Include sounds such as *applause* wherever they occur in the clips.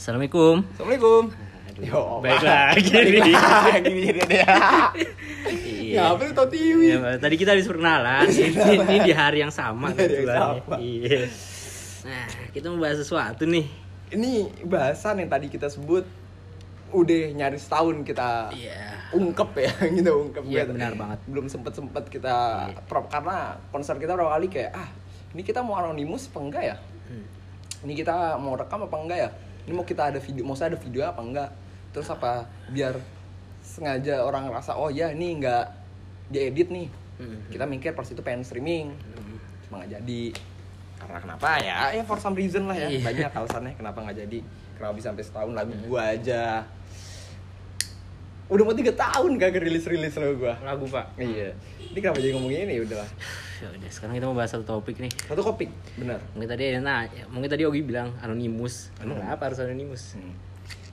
Assalamualaikum. Assalamualaikum. Yo, Baik lagi lagi. Iya. Ya, apa itu TV? Ya, tadi kita habis perkenalan. ini, ini di hari yang sama kebetulan. sama. Iya. Nah, kita mau bahas sesuatu nih. Ini bahasan yang tadi kita sebut udah nyaris setahun kita Iya. ungkep ya *laughs* gitu ungkep Iya, gitu. benar banget. belum sempet sempet kita Iya. pro- karena konser kita berapa kali kayak ah ini kita mau anonimus apa enggak ya Hmm. ini kita mau rekam apa enggak ya ini mau kita ada video mau saya ada video apa enggak? Terus apa biar sengaja orang ngerasa oh ya ini enggak diedit nih. Hmm. kita mikir pas itu pengen streaming. Hmm. cuma nggak jadi. Karena kenapa ya? Ya for some reason lah ya. Iya. banyak alasannya kenapa nggak jadi. Kenapa bisa sampai setahun lagu gua aja? Udah mau tiga tahun kagak rilis rilis lagu gua. Lagu, Pak. iya. Ini kenapa jadi ngomongin ini? Udah lah Ya udah, sekarang kita mau bahas satu topik nih. satu kopik bener Mungkin tadi nanya, mungkin tadi Ogi bilang anonimus. Emang Hmm. kenapa harus anonimus? Hmm.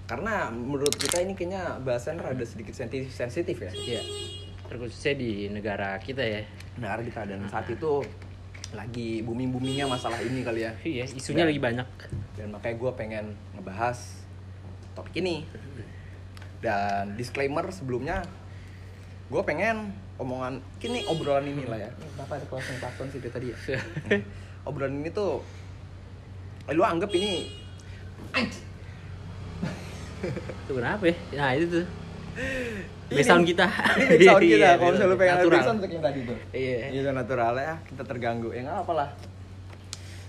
karena menurut kita ini kayaknya bahasan rada sedikit sensitif sensitif ya Iya. Terkhususnya di negara kita ya. negara kita dan saat itu lagi booming boomingnya masalah ini kali ya Iya, isunya Dan- lagi banyak. dan makanya gue pengen ngebahas topik ini dan disclaimer sebelumnya gue pengen omongan kini obrolan ini lah ya. Kenapa ada closing karton sih dari tadi ya. *laughs* Obrolan ini tuh eh, lu anggap ini *laughs* Itu kenapa ya? Nah, itu tuh. Ini- Background kita. ini background *laughs* kita. Iya, kalau misalnya lu pengen ada background kayak tadi tuh. Iya. gitu natural ya. Kita terganggu. Ya nggak apa lah.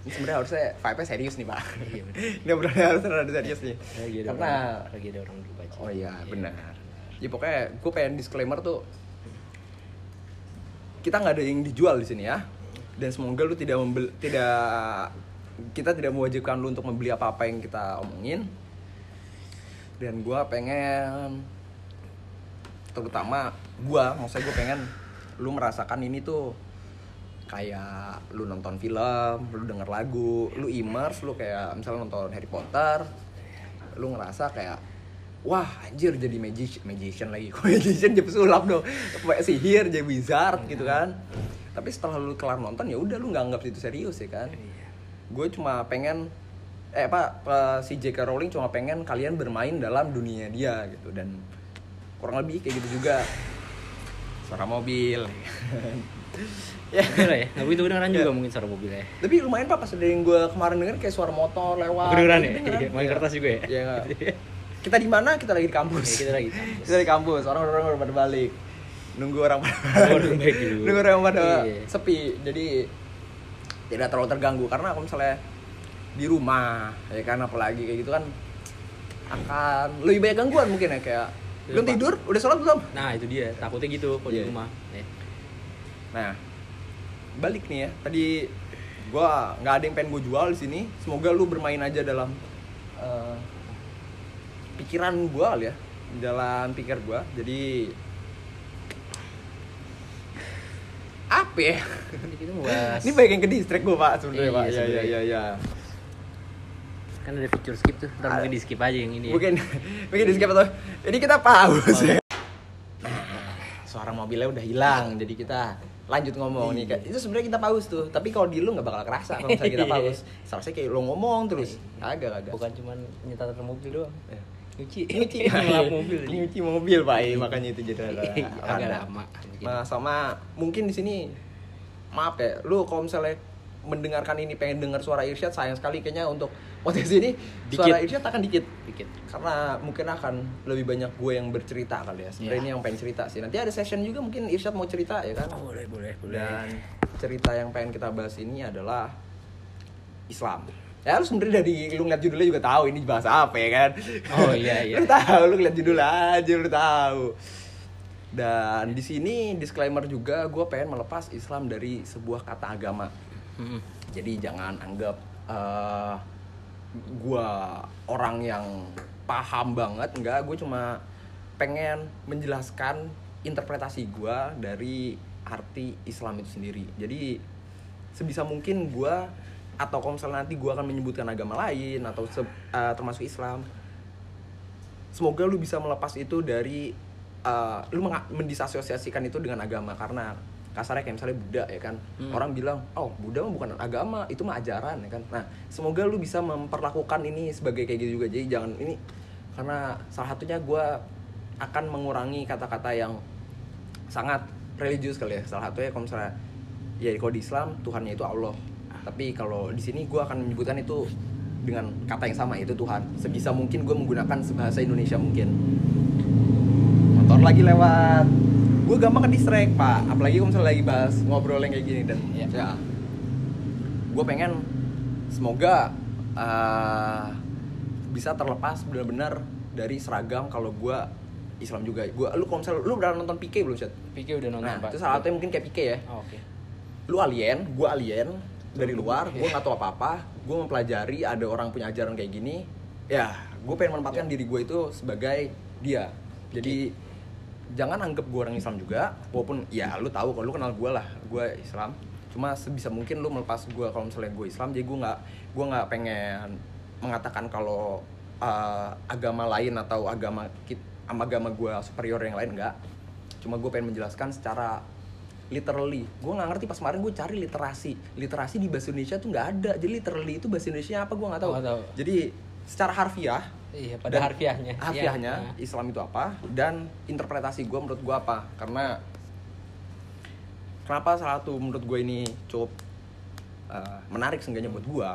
Ini sebenarnya harusnya vibe serius nih pak. Iya, ini obrolannya harus rada serius nih. Lagi ada karena orang, lagi ada orang aja. Oh iya, benar. Ya pokoknya gue pengen disclaimer tuh kita nggak ada yang dijual di sini ya. Dan semoga lu tidak membel tidak kita tidak mewajibkan lu untuk membeli apa-apa yang kita omongin. Dan gue pengen terutama gua maksudnya gue pengen lu merasakan ini tuh kayak lu nonton film, lu denger lagu, lu immerse, lu kayak misalnya nonton Harry Potter, lu ngerasa kayak wah anjir jadi magic magician lagi *laughs* kok magician jadi pesulap dong kayak sihir jadi wizard gitu kan tapi setelah lu kelar nonton ya udah lu nggak anggap itu serius ya kan gue cuma pengen eh apa eh, si J.K. Rowling cuma pengen kalian bermain dalam dunia dia gitu dan kurang lebih kayak gitu juga suara mobil *laughs* ya Bener ya, nggak begitu kedengeran juga Iya. mungkin suara mobilnya. tapi lumayan pak pas ada yang gue kemarin denger kayak suara motor lewat Kedengeran ya? Iya, main Iya. kertas juga ya? Iya. *laughs* kita di mana kita lagi di kampus Oke, kita lagi kampus. kita di kampus orang-orang udah pada balik nunggu orang pada Oh, nunggu balik dulu. nunggu orang pada Iya. sepi jadi tidak terlalu terganggu karena kalau misalnya di rumah ya kan apalagi kayak gitu kan akan lebih banyak gangguan mungkin ya kayak Iya, belum tidur udah sholat belum Nah itu dia, takutnya gitu kalau di Iya. rumah. Ya. Nah, balik nih ya. Tadi gua nggak ada yang pengen gue jual di sini. Semoga lu bermain aja dalam eh, pikiran gua kali ya, dalam pikir gua. Jadi apa ya? Ini banyak yang ke distract gua pak sebenarnya Iya, pak. Iya iya sebenarnya. iya iya. Kan ada fitur skip tuh, ntar mungkin di skip aja yang ini. ya. Mungkin mungkin di skip atau ini kita pause ya. Nah, suara mobilnya udah hilang, jadi kita lanjut ngomong nih. Itu sebenarnya kita pause tuh, tapi kalau di lu nggak bakal kerasa kalau misalnya kita Iya. *laughs* pause. Seharusnya kayak lu ngomong terus. Kagak kagak. Bukan cuma nyetar mobil doang. Ya. *laughs* Nyuci, nyuci ngelap mobil. nyuci mobil pak iya, makanya itu jadi rada- Agak rada. lama. Nah sama mungkin di sini maaf ya, lu kalau misalnya mendengarkan ini pengen dengar suara Irsyad sayang sekali kayaknya untuk potensi ini Dikit. suara Irsyad akan dikit Dikit. karena mungkin akan lebih banyak gue yang bercerita kali ya sebenarnya Iya. ini yang pengen cerita sih nanti ada session juga mungkin Irsyad mau cerita ya kan Oh, boleh, boleh, boleh. dan cerita yang pengen kita bahas ini adalah Islam ya lu sebenarnya dari lu ngeliat judulnya juga tahu ini bahasa apa ya kan? Oh, iya, *laughs* iya. lu tahu lu ngeliat judul aja lu tahu. Dan di sini disclaimer juga gue pengen melepas Islam dari sebuah kata agama. Mm-mm. jadi jangan anggap eh gue orang yang paham banget enggak. Gue cuma pengen menjelaskan interpretasi gue dari arti Islam itu sendiri. Jadi sebisa mungkin gue atau kalau misalnya nanti gue akan menyebutkan agama lain atau se- eh, termasuk Islam semoga lu bisa melepas itu dari eh, lu mendisosiasikan itu dengan agama. Karena kasarnya kayak misalnya Buddha ya kan? Hmm. orang bilang oh Buddha mah bukan agama itu mah ajaran ya kan? Nah semoga lu bisa memperlakukan ini sebagai kayak gitu juga. Jadi jangan ini karena salah satunya gue akan mengurangi kata-kata yang sangat religius kali ya. Salah satunya kalau misalnya ya kalau di Islam Tuhannya itu Allah tapi kalau di sini gue akan menyebutkan itu dengan kata yang sama yaitu Tuhan. Sebisa mungkin gue menggunakan bahasa Indonesia mungkin. Motor lagi lewat. Gue gampang ke distract pak. Apalagi kalau misalnya lagi bahas ngobrol yang kayak gini dan Iya. ya. Gue pengen semoga uh, bisa terlepas benar-benar dari seragam kalau gue Islam juga. Gue lu kalau misalnya lu udah nonton PK belum sih Piki udah nonton nah pak. itu salah satunya mungkin kayak PK ya. Oh, oke. Lu alien gue alien dari luar gue nggak tahu apa apa gue mempelajari ada orang punya ajaran kayak gini ya gue pengen menempatkan Iya. diri gue itu sebagai dia. Jadi jangan anggap gue orang Islam juga walaupun ya lu tahu kalau lu kenal gue lah gue Islam. Cuma sebisa mungkin lu melepas gue kalau misalnya gue Islam jadi gue nggak gue nggak pengen mengatakan kalau uh, agama lain atau agama kit agama gue superior yang lain enggak cuma gue pengen menjelaskan secara literally. Gue nggak ngerti pas kemarin gue cari literasi. Literasi di bahasa Indonesia tuh nggak ada. Jadi literally itu bahasa Indonesia apa? Gue nggak tahu. Tahu. jadi secara harfiah iya pada dan harfiahnya. harfiahnya Iya. Islam itu apa? Dan interpretasi gue menurut gue apa? Karena kenapa salah satu menurut gue ini cukup uh, menarik seenggaknya buat gue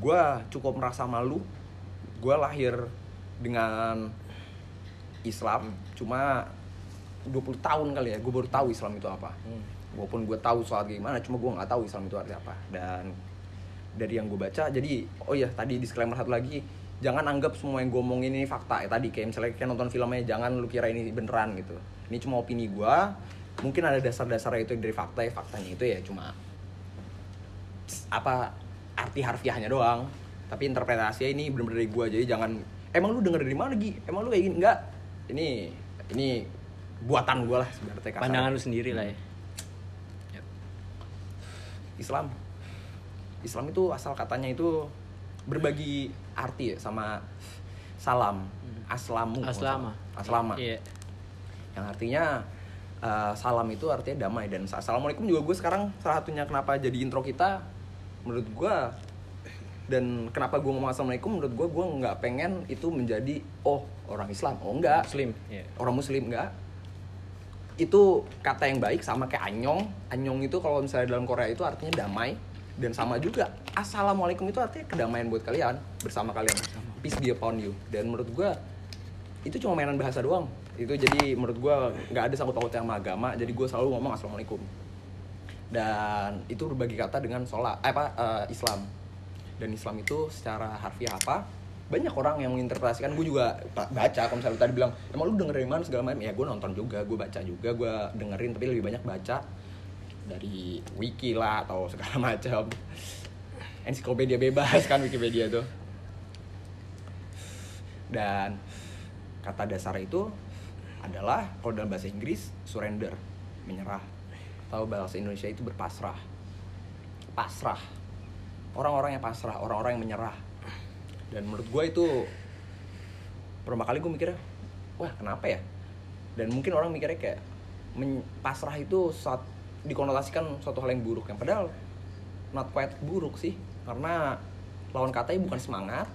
gue cukup merasa malu. Gue lahir dengan Islam. Cuma 20 tahun kali ya gue baru tahu Islam itu apa. Hmm. walaupun gue tahu sholat gimana cuma gue nggak tahu Islam itu artinya apa. Dan dari yang gue baca jadi oh ya tadi disclaimer satu lagi jangan anggap semua yang gue omongin ini fakta ya. Tadi kayak misalnya kayak nonton filmnya jangan lu kira ini beneran gitu. Ini cuma opini gue mungkin ada dasar-dasarnya itu dari fakta ya faktanya itu ya cuma apa arti harfiahnya doang. Tapi interpretasinya ini bener-bener dari gue jadi jangan emang lu denger dari mana lagi emang lu kayak gini? Enggak ini ini buatan gue lah sebenarnya pandangan lu sendiri lah ya. Islam. Islam itu asal katanya itu berbagi arti ya sama salam. Aslamu. Aslama. Aslama. Iya. Yang artinya uh, salam itu artinya damai dan assalamualaikum juga gue sekarang salah satunya kenapa jadi intro kita menurut gue dan kenapa gue ngomong assalamualaikum menurut gue gue nggak pengen itu menjadi oh orang Islam. Oh enggak muslim. Iya. Orang muslim enggak itu kata yang baik sama kayak anyong. Anyong itu kalau misalnya dalam Korea itu artinya damai dan sama juga. Assalamualaikum itu artinya kedamaian buat kalian bersama kalian. Peace be upon you. Dan menurut gua itu cuma mainan bahasa doang. Itu jadi menurut gua nggak ada sangkut pautnya sama agama jadi gue selalu ngomong assalamualaikum. Dan itu berbagi kata dengan sholat eh, apa eh, Islam. Dan Islam itu secara harfiah apa banyak orang yang menginterpretasikan gue juga ba- baca kalau misalnya tadi bilang emang lu denger dari mana segala macam? Ya gue nonton juga gue baca juga gue dengerin tapi lebih banyak baca dari wiki lah atau segala *laughs* macam. Ensiklopedia bebas kan wikipedia tuh. Dan kata dasar itu adalah kalau dalam bahasa Inggris surrender menyerah. Atau bahasa Indonesia itu berpasrah. Pasrah. Orang-orang yang pasrah orang-orang yang menyerah dan menurut gue itu pertama kali gue mikirnya wah kenapa ya? Dan mungkin orang mikirnya kayak pasrah itu saat dikonotasikan suatu hal yang buruk yang padahal not quite buruk sih. Karena lawan katanya bukan semangat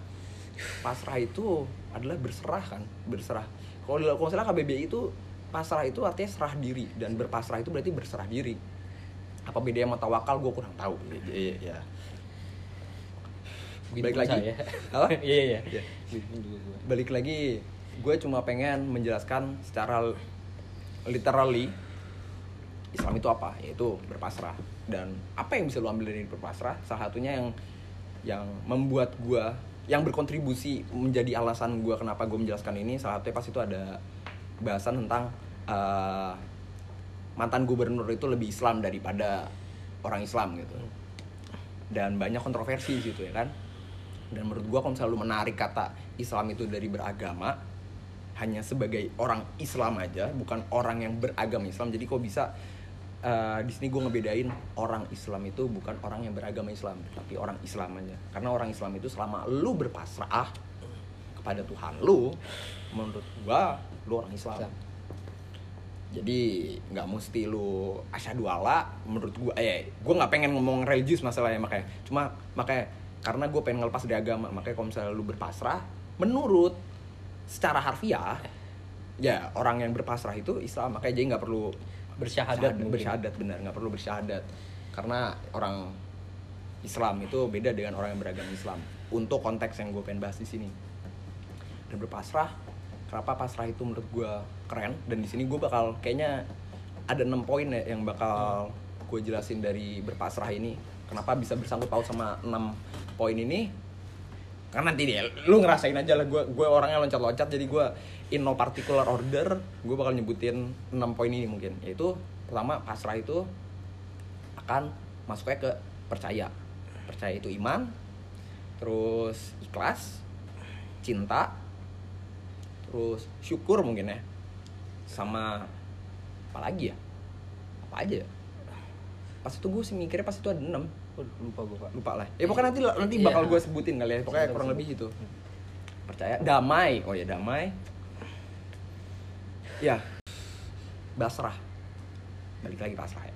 pasrah itu adalah berserah kan berserah. Kalau kalau misalnya KBBI itu pasrah itu artinya serah diri dan berpasrah itu berarti berserah diri. Apa bedanya sama tawakal? Gue kurang tahu. Iya iya balik lagi. saya. *laughs* Apa? Iya iya. Iya. Gitu balik lagi. Gue cuma pengen menjelaskan secara literally Islam itu apa? Yaitu berpasrah. Dan apa yang bisa lu ambil dari berpasrah? Salah satunya yang yang membuat gue yang berkontribusi menjadi alasan gue kenapa gue menjelaskan ini salah satunya pas itu ada bahasan tentang eh, mantan gubernur itu lebih Islam daripada orang Islam gitu. Dan banyak kontroversi di situ ya kan dan menurut gua kalau misalnya lu menarik kata Islam itu dari beragama hanya sebagai orang Islam aja bukan orang yang beragama Islam. Jadi kok bisa eh, di sini gue ngebedain orang Islam itu bukan orang yang beragama Islam tapi orang Islam aja. Karena orang Islam itu selama lu berpasrah kepada Tuhan lu menurut gua lu orang Islam. Islam. jadi nggak mesti lu asyhadu alla menurut gua eh gua nggak pengen ngomong religius masalahnya makanya. Cuma makanya karena gue pengen ngelepas dari agama. Makanya kalau misalnya lu berpasrah menurut secara harfiah ya orang yang berpasrah itu Islam. Makanya jadi nggak perlu Bersyahadat syahadat, bersyahadat benar. Nggak perlu bersyahadat. Karena orang Islam itu beda dengan orang yang beragama Islam. Untuk konteks yang gue pengen bahas di sini. Dan berpasrah kenapa pasrah itu menurut gue keren? Dan di sini gue bakal kayaknya ada enam poin ya yang bakal gue jelasin dari berpasrah ini kenapa bisa bersangkut paut sama enam poin ini? Karena nanti deh lu ngerasain aja lah gue gue orangnya loncat-loncat jadi gue in no particular order gue bakal nyebutin enam poin ini mungkin. Yaitu pertama pasrah itu akan masuknya ke percaya. Percaya itu iman terus ikhlas cinta terus syukur mungkin ya. Sama apa lagi ya? Apa aja ya pas itu gue sih mikirnya pas itu ada enam. Lupa gue pak. Lupa lah. Ya pokoknya nanti nanti bakal gue sebutin kali ya pokoknya kurang lebih itu percaya damai. Oh ya damai. Ya. Basrah. Balik lagi pasrah ya.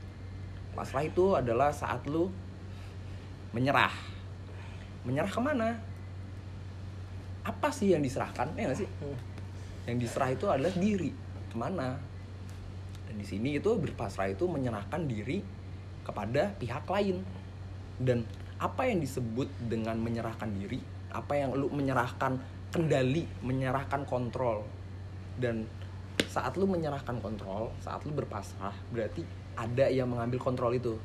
Pasrah itu adalah saat lu menyerah. Menyerah ke mana? Apa sih yang diserahkan? Ya nggak sih? Yang diserah itu adalah diri. Ke mana? Dan di sini itu berpasrah itu menyerahkan diri kepada pihak lain. Dan apa yang disebut dengan menyerahkan diri apa yang lu menyerahkan kendali menyerahkan kontrol. Dan saat lu menyerahkan kontrol saat lu berpasrah berarti ada yang mengambil kontrol itu.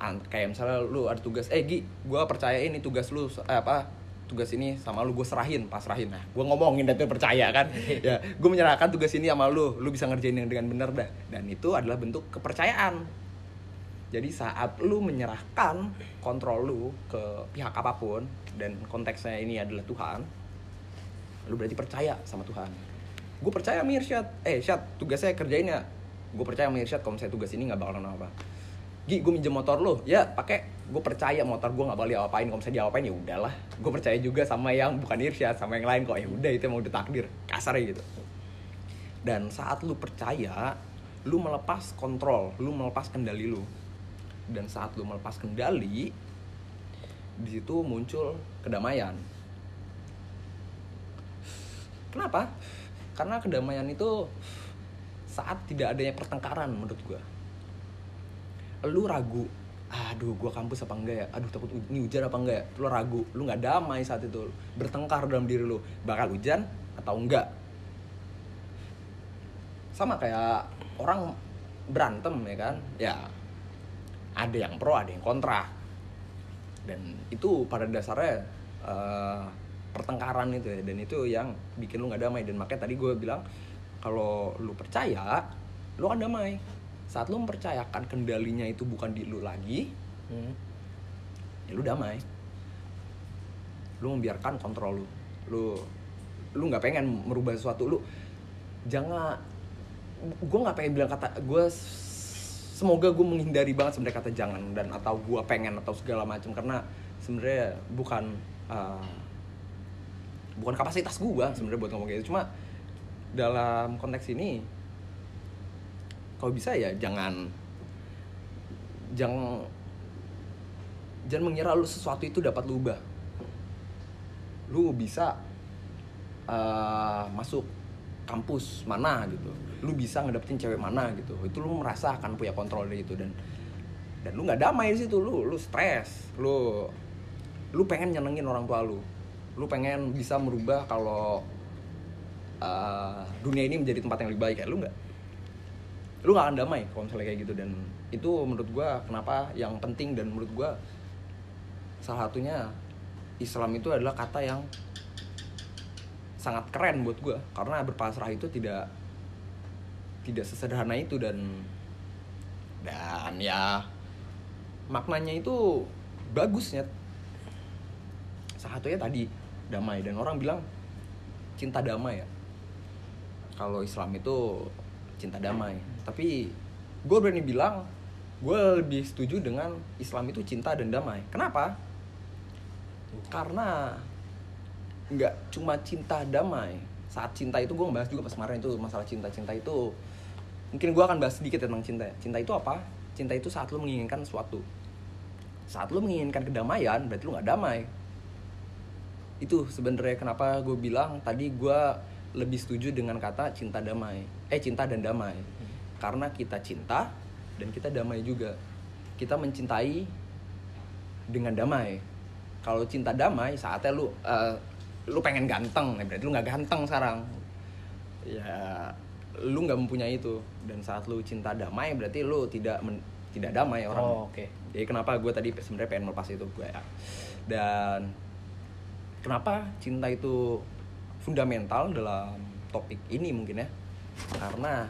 An- kayak misalnya lu ada tugas eh Gi gue percaya ini tugas lu eh, apa tugas ini sama lu gue serahin pasrahin. Nah gue ngomongin dan percaya kan? *laughs* Ya gue menyerahkan tugas ini sama lu lu bisa ngerjain yang dengan benar dah. Dan itu adalah bentuk kepercayaan jadi saat lu menyerahkan kontrol lu ke pihak apa pun dan konteksnya ini adalah Tuhan lu berarti percaya sama Tuhan. Gue percaya sama Irsyad. Eh Syad tugasnya kerjain ya. Gue percaya sama Irsyad kalau misalnya tugas ini nggak bakalan apa Gi, gue minjem motor lu. Ya pakai. Gue percaya motor gue nggak bakal diapain. Kalau misalnya diapain ya udahlah. Gue percaya juga sama yang bukan Irsyad sama yang lain kok. Ya udah itu emang udah takdir. Kasarnya gitu. Dan saat lu percaya lu melepas kontrol lu melepas kendali lu dan saat lu melepas kendali di situ muncul kedamaian. Kenapa? Karena kedamaian itu saat tidak adanya pertengkaran menurut gua. Lu ragu aduh gua kampus apa enggak ya? Aduh takut ini hujan apa enggak ya? Lu ragu lu nggak damai saat itu. Bertengkar dalam diri lu. Bakal hujan atau enggak? Sama kayak orang berantem ya kan? Ya ada yang pro ada yang kontra. Dan itu pada dasarnya eh, pertengkaran itu ya. Dan itu yang bikin lu nggak damai. Dan makanya tadi gue bilang kalau lu percaya lu akan damai. Saat lu mempercayakan kendalinya itu bukan di lu lagi Hmm. ya lu damai. Lu membiarkan kontrol lu. Lu lu nggak pengen merubah sesuatu. Lu jangan gue nggak pengen bilang kata gue semoga gue menghindari banget sebenarnya kata jangan dan atau gue pengen atau segala macam karena sebenarnya bukan uh, bukan kapasitas gue sebenarnya buat ngomong kayak gitu. Cuma dalam konteks ini kalau bisa ya jangan jangan jangan mengira lu sesuatu itu dapat lu ubah. Lu bisa uh, masuk kampus mana gitu. Lu bisa ngedapetin cewek mana gitu. Itu lu merasa akan punya kontrol dari itu dan dan lu nggak damai di situ. Lu lu stres. Lu lu pengen nyenengin orang tua lu. Lu pengen bisa merubah kalau uh, dunia ini menjadi tempat yang lebih baik. Ya lu nggak lu gak akan damai kalau misalnya kayak gitu. Dan itu menurut gua kenapa yang penting dan menurut gua salah satunya Islam itu adalah kata yang sangat keren buat gua. Karena berpasrah itu tidak tidak sesederhana itu dan dan ya maknanya itu bagusnya salah satunya tadi damai. Dan orang bilang cinta damai ya. Kalau Islam itu cinta damai. Tapi gue berani bilang gue lebih setuju dengan Islam itu cinta dan damai. Kenapa? Karena nggak cuma cinta damai. Saat cinta itu gue ngebahas juga pas kemarin itu masalah cinta cinta itu. Mungkin gue akan bahas sedikit tentang cinta. Cinta itu apa? Cinta itu saat lu menginginkan sesuatu. Saat lu menginginkan kedamaian berarti lu nggak damai. Itu sebenarnya kenapa gue bilang tadi gue lebih setuju dengan kata cinta damai. Eh cinta dan damai. Karena kita cinta dan kita damai juga. Kita mencintai dengan damai. Kalau cinta damai saatnya lu eh, lu pengen ganteng ya berarti lu nggak ganteng sekarang. Ya lu nggak mempunyai itu. Dan saat lu cinta damai berarti lu tidak men- tidak damai orang. Oh, oke. jadi kenapa gue tadi sebenarnya pengen melepas itu gue ya. Dan kenapa cinta itu fundamental dalam topik ini mungkin ya? Karena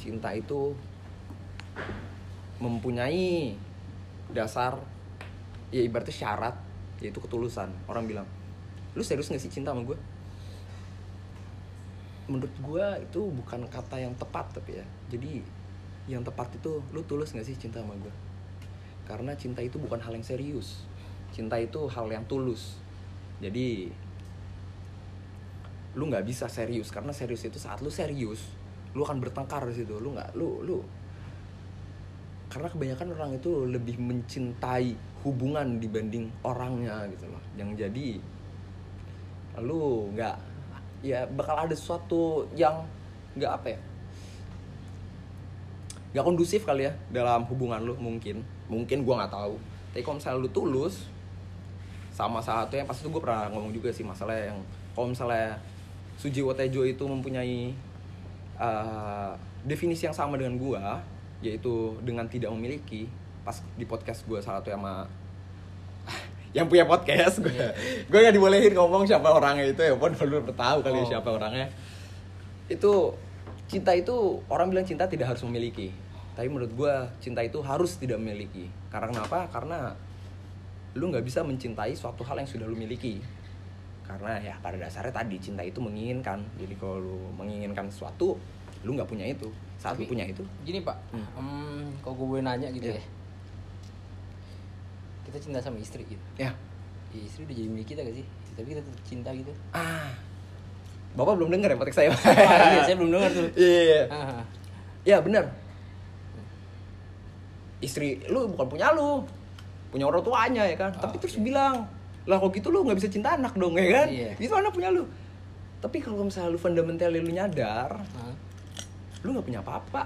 cinta itu mempunyai dasar ya ibaratnya syarat yaitu ketulusan. Orang bilang lu serius gak sih cinta sama gue menurut gue itu bukan kata yang tepat tapi ya. Jadi yang tepat itu lu tulus gak sih cinta sama gue karena cinta itu bukan hal yang serius. Cinta itu hal yang tulus. Jadi lu nggak bisa serius. Karena serius itu saat lu serius lu akan bertengkar di situ. Lu nggak lu lu. Karena kebanyakan orang itu lebih mencintai hubungan dibanding orangnya gitu loh. Yang jadi lu nggak ya bakal ada sesuatu yang nggak apa ya nggak kondusif kali ya dalam hubungan lu mungkin. Mungkin gua nggak tahu. Tapi kalau misalnya lu tulus sama satu yang pas itu gue pernah ngomong juga sih masalah yang kalau misalnya Sujiwo Tejo itu mempunyai uh, definisi yang sama dengan gua yaitu dengan tidak memiliki pas di podcast gua salah satu sama yang punya podcast. Gue gue nggak dibolehin ngomong siapa orangnya itu ya pun belum tahu kali Oh. siapa orangnya. Itu cinta itu orang bilang cinta tidak harus memiliki. Tapi menurut gue cinta itu harus tidak memiliki. Karena kenapa? Karena lu nggak bisa mencintai suatu hal yang sudah lu miliki. Karena ya pada dasarnya tadi cinta itu menginginkan. Jadi kalau lu menginginkan sesuatu lu nggak punya itu. Saat lu punya itu. Gini pak, Hmm. hmm, kalau gue boleh nanya gitu Iya. ya, kita cinta sama istri gitu, ya Ya, istri udah jadi milik kita gak sih? Tapi kita tetap cinta gitu. ah bapak belum dengar ya podcast saya *laughs* Ah, iya, saya belum dengar tuh. iya iya. Ah, Ya bener Istri lu bukan punya lu Punya orang tuanya ya kan Ah, Tapi terus oke. bilang Lah kok gitu lu gak bisa cinta anak dong ya kan Iya. Itu anak punya lu Tapi kalau misalnya lu fundamental lu nyadar ah. Lu gak punya apa-apa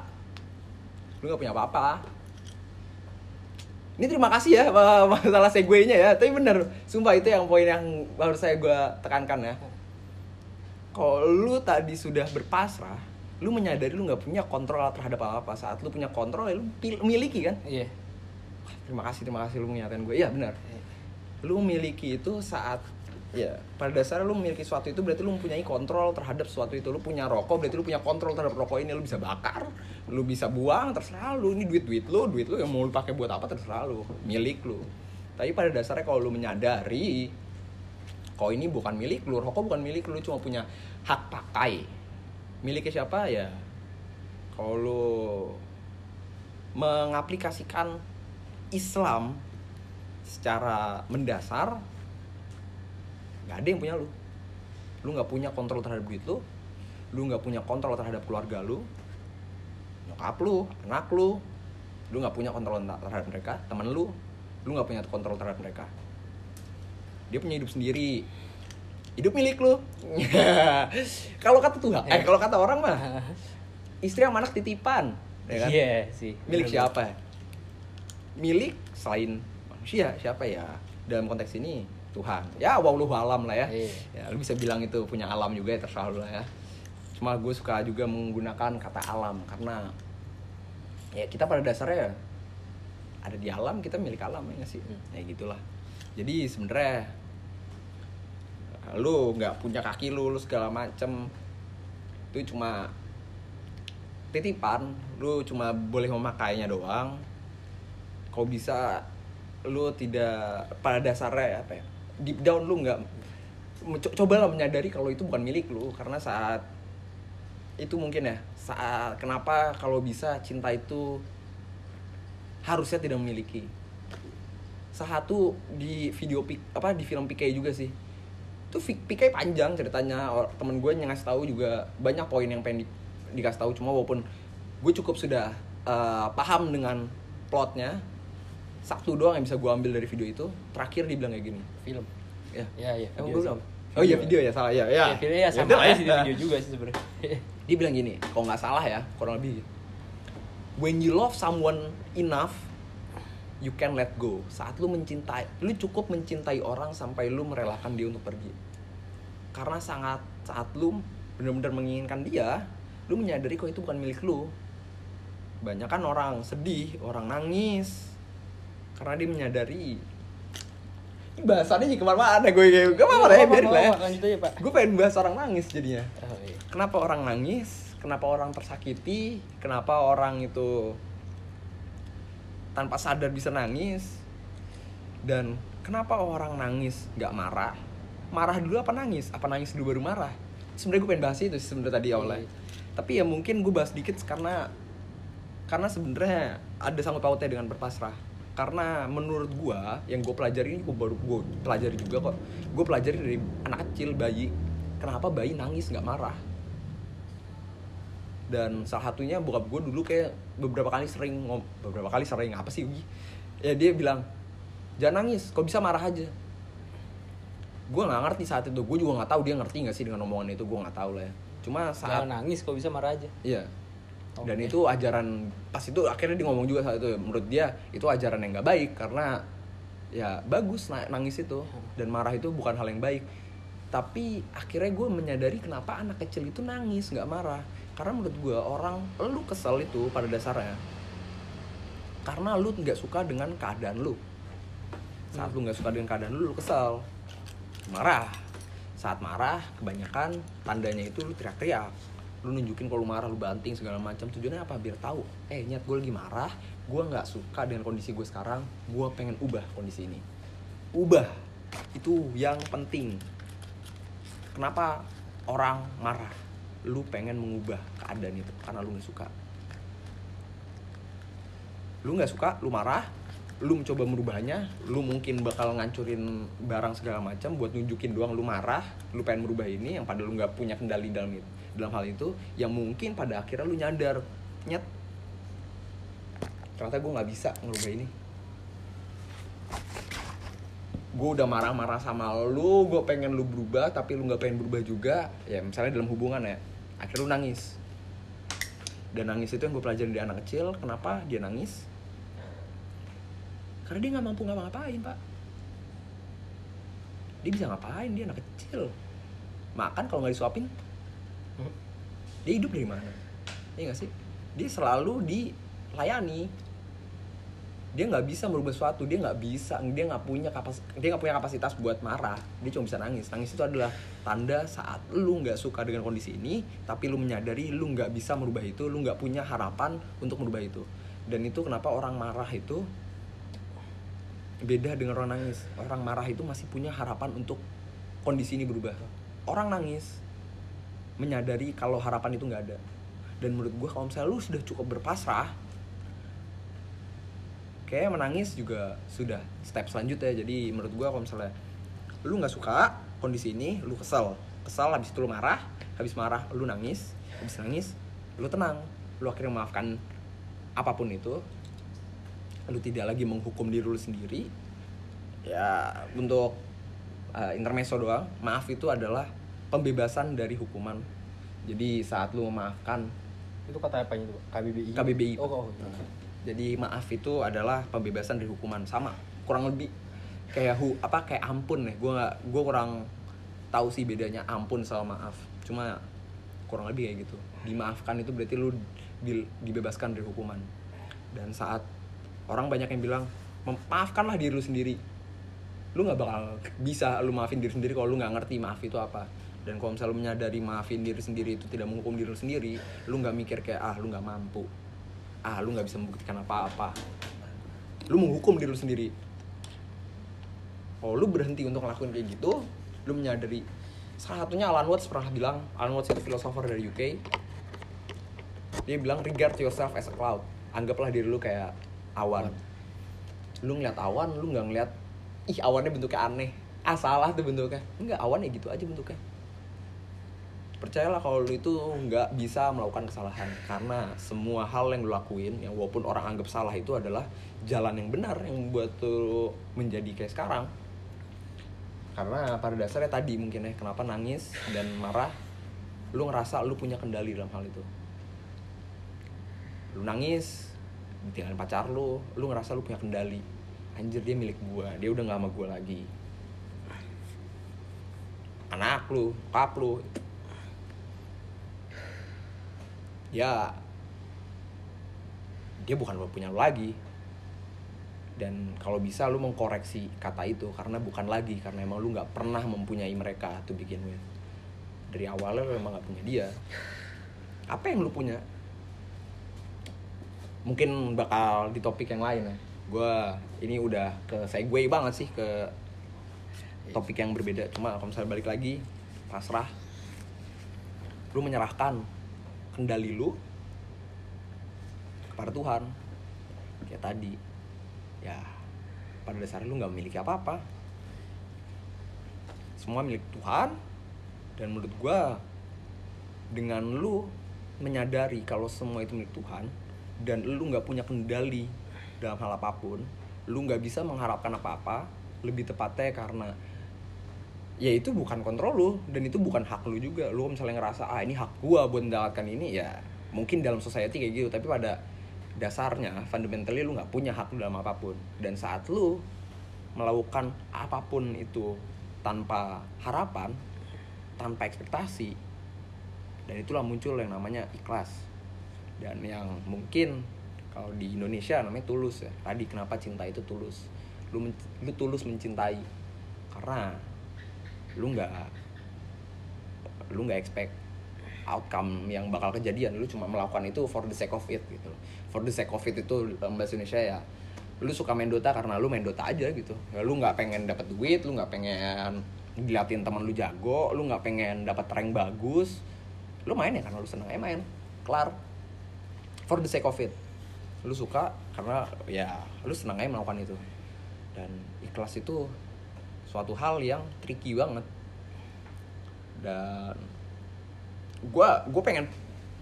Lu gak punya apa-apa Ini terima kasih ya ma- masalah segue-nya ya. Tapi bener Sumpah itu yang poin yang harus saya gua tekankan ya. Kalau lu tadi sudah berpasrah lu menyadari lu nggak punya kontrol terhadap apa apa saat lu punya kontrol ya lu miliki kan? Iya. terima kasih terima kasih lu mengingatkan gue iya benar lu memiliki itu saat ya pada dasarnya lu memiliki sesuatu itu berarti lu mempunyai kontrol terhadap sesuatu itu. Lu punya rokok berarti lu punya kontrol terhadap rokok ini. Lu bisa bakar lu bisa buang terserah lu. Ini duit duit lu duit lu yang mau lu pakai buat apa terserah lu. Milik lu. Tapi pada dasarnya kalau lu menyadari kalau ini bukan milik lu rokok bukan milik lu cuma punya hak pakai. Miliknya siapa? Ya kalau lu mengaplikasikan Islam secara mendasar nggak ada yang punya lu. Lu nggak punya kontrol terhadap duit lu lu nggak punya kontrol terhadap keluarga lu nyokap lu anak lu lu nggak punya kontrol terhadap mereka temen lu lu nggak punya kontrol terhadap mereka. Dia punya hidup sendiri. Hidup milik lu. *laughs* Kalau kata Tuhan eh kalau kata orang mah istri sama anak titipan ya kan? Iya sih. milik siapa? Milik selain manusia siapa ya? Dalam konteks ini Tuhan. Ya wallahu alam lah ya. Iya. ya lu bisa bilang itu punya alam juga ya terserah lu lah ya. Cuma gue suka juga menggunakan kata alam karena ya kita pada dasarnya ada di alam kita milik alam ya nggak sih? Hmm. ya gitulah. Jadi sebenarnya lu nggak punya kaki lu, lu segala macem itu cuma titipan. Lu cuma boleh memakainya doang. Kau bisa lu tidak pada dasarnya apa ya deep down lu nggak co- cobalah menyadari kalau itu bukan milik lu karena saat itu mungkin ya saat kenapa kalau bisa cinta itu harusnya tidak memiliki. Satu di video apa di film PK juga sih. Itu PK panjang ceritanya temen gue yang ngasih tahu juga banyak poin yang pengen di- dikasih tahu. Cuma walaupun gue cukup sudah eh, paham dengan plotnya satu doang yang bisa gue ambil dari video itu terakhir dia bilang kayak gini film. Ya. Ya ya Emang gue bilang. oh iya video. ya salah ya ya ya video ya sama aja sih di video juga sih sebenarnya. *laughs* Dia bilang gini kalau nggak salah ya kurang lebih when you love someone enough you can let go. Saat lu mencintai lu cukup mencintai orang sampai lu merelakan dia untuk pergi. Karena sangat saat lu benar-benar menginginkan dia lu menyadari kok itu bukan milik lu. Banyak kan orang sedih orang nangis karena dia menyadari. Bahasannya jadi ke mana-mana gue kayak gak apa-apa ya biarin lah ya. gue pengen bahas orang nangis jadinya. Oh, iya. kenapa orang nangis? Kenapa orang tersakiti? Kenapa orang itu tanpa sadar bisa nangis? Dan kenapa orang nangis nggak marah? Marah dulu apa nangis? Apa nangis dulu baru marah? Sebenarnya gue pengen bahas itu sebenarnya tadi awalnya. Iya. tapi ya mungkin gue bahas dikit karena karena sebenarnya ada sangkut pautnya dengan berpasrah karena menurut gue yang gue pelajari ini gue baru gue pelajari juga kok. Gue pelajari dari anak kecil bayi. Kenapa bayi nangis nggak marah? Dan salah satunya bokap gue dulu kayak beberapa kali sering ngom beberapa kali sering apa sih Ugi ya dia bilang jangan nangis kok bisa marah aja? Gue nggak ngerti saat itu. Gue juga nggak tahu dia ngerti nggak sih dengan omongan itu gue nggak tahu lah ya. Cuma saat jangan nangis kok bisa marah aja. Iya. Dan itu ajaran pas itu akhirnya dia ngomong juga saat itu menurut dia itu ajaran yang nggak baik karena ya bagus na- nangis itu. Dan marah itu bukan hal yang baik. Tapi akhirnya gue menyadari kenapa anak kecil itu nangis nggak marah. Karena menurut gue orang lu kesel itu pada dasarnya karena lu nggak suka dengan keadaan lu. Saat lu nggak suka dengan keadaan lu lu kesel. Marah. Saat marah kebanyakan tandanya itu lu teriak-teriak lu nunjukin kalau lu marah lu banting segala macam. Tujuannya apa? Biar tahu eh nyat gue lagi marah gue nggak suka dengan kondisi gue sekarang gue pengen ubah kondisi ini. Ubah itu yang penting. Kenapa orang marah? Lu pengen mengubah keadaan itu karena lu nggak suka. Lu nggak suka lu marah lu mencoba merubahnya lu mungkin bakal ngancurin barang segala macam buat nunjukin doang lu marah lu pengen merubah ini yang padahal lu nggak punya kendali dalam itu dalam hal itu yang mungkin pada akhirnya lu nyadar nyet. Ternyata gue nggak bisa ngerubah ini. Gue udah marah-marah sama lu gue pengen lu berubah tapi lu nggak pengen berubah juga. Ya misalnya dalam hubungan ya akhirnya lu nangis. Dan nangis itu yang gue pelajarin dari anak kecil kenapa dia nangis? Karena dia nggak mampu ngapa-ngapain pak. Dia bisa ngapain? Dia anak kecil. Makan kalau nggak disuapin Dia hidup dari mana? Iya nggak sih? Dia selalu dilayani. Dia nggak bisa merubah sesuatu. Dia nggak bisa dia nggak punya kapas dia nggak punya kapasitas buat marah. Dia cuma bisa nangis. Nangis itu adalah tanda saat lu nggak suka dengan kondisi ini tapi lu menyadari lu nggak bisa merubah itu lu nggak punya harapan untuk merubah itu. Dan itu kenapa orang marah itu beda dengan orang nangis. Orang marah itu masih punya harapan untuk kondisi ini berubah. Orang nangis menyadari kalau harapan itu nggak ada. Dan menurut gue kalau misalnya lu sudah cukup berpasrah kayak menangis juga sudah step selanjutnya. Jadi menurut gue kalau misalnya lu nggak suka kondisi ini lu kesel. Kesel habis itu lu marah habis marah lu nangis habis nangis lu tenang. Lu akhirnya memaafkan apa pun itu. Lu tidak lagi menghukum diri lu sendiri. Ya untuk uh, intermezzo doang maaf itu adalah pembebasan dari hukuman. Jadi saat lu memaafkan itu kata apa itu? KBBI KBBI. oh, oh iya. jadi maaf itu adalah pembebasan dari hukuman. Sama kurang lebih kayak hu apa kayak ampun nih gue gue kurang tahu sih bedanya ampun sama maaf. Cuma kurang lebih kayak gitu. Dimaafkan itu berarti lu di- dibebaskan dari hukuman. Dan saat orang banyak yang bilang maafkanlah diri lu sendiri. Lu nggak bakal bisa lu maafin diri sendiri kalau lu nggak ngerti maaf itu apa dan kalau misalnya lu menyadari maafin diri sendiri itu tidak menghukum diri lu sendiri lu nggak mikir kayak ah lu nggak mampu. Ah lu nggak bisa membuktikan apa-apa. Lu menghukum diri lu sendiri. Kalau lu berhenti untuk ngelakuin kayak gitu lu menyadari salah satunya Alan Watts pernah bilang Alan Watts itu filosofer dari UK dia bilang regard yourself as a cloud. Anggaplah diri lu kayak awan. Lu ngeliat awan lu nggak ngeliat ih awannya bentuknya aneh. Ah salah tuh bentuknya. Enggak awan ya gitu aja bentuknya percayalah kalau lu itu nggak bisa melakukan kesalahan. Karena semua hal yang lu lakuin yang walaupun orang anggap salah itu adalah jalan yang benar yang buat lu menjadi kayak sekarang. Karena pada dasarnya tadi mungkin ya kenapa nangis dan marah lu ngerasa lu punya kendali dalam hal itu. Lu nangis ditinggalin pacar lu lu ngerasa lu punya kendali. Anjir dia milik gua dia udah gak sama gua lagi. Anak lu kap lu ya dia bukan punya lu lagi. Dan kalau bisa lu mengkoreksi kata itu karena bukan lagi karena emang lu nggak pernah mempunyai mereka to begin with. Dari awalnya lu emang nggak punya dia. Apa yang lu punya? Mungkin bakal di topik yang lain ya. Gue ini udah ke segue banget sih ke topik yang berbeda. Cuma kalau misalnya balik lagi pasrah. Lu menyerahkan kendali lu kepada Tuhan. Kayak tadi. Ya pada dasarnya lu nggak memiliki apa-apa. Semua milik Tuhan. Dan menurut gua dengan lu menyadari kalau semua itu milik Tuhan dan lu nggak punya kendali dalam hal apa pun lu nggak bisa mengharapkan apa-apa lebih tepatnya karena ya itu bukan kontrol lu dan itu bukan hak lu juga. Lu misalnya ngerasa ah ini hak gua buat mendapatkan ini ya mungkin dalam society kayak gitu. Tapi pada dasarnya fundamentally lu nggak punya hak dalam apa pun. Dan saat lu melakukan apa pun itu tanpa harapan tanpa ekspektasi dan itulah muncul yang namanya ikhlas. Dan yang mungkin kalau di Indonesia namanya tulus ya. Tadi kenapa cinta itu tulus? Lu lu tulus mencintai. Karena lu nggak lu nggak expect outcome yang bakal kejadian. Lu cuma melakukan itu for the sake of it gitu. For the sake of it itu dalam bahasa Indonesia ya lu suka main Dota karena lu main Dota aja gitu. Ya, lu nggak pengen dapat duit lu nggak pengen diliatin teman lu jago lu nggak pengen dapat rank bagus. Lu main ya karena lu seneng eh main. Kelar. For the sake of it. Lu suka karena ya lu senang aja melakukan itu. Dan ikhlas itu suatu hal yang tricky banget. Dan gue gue pengen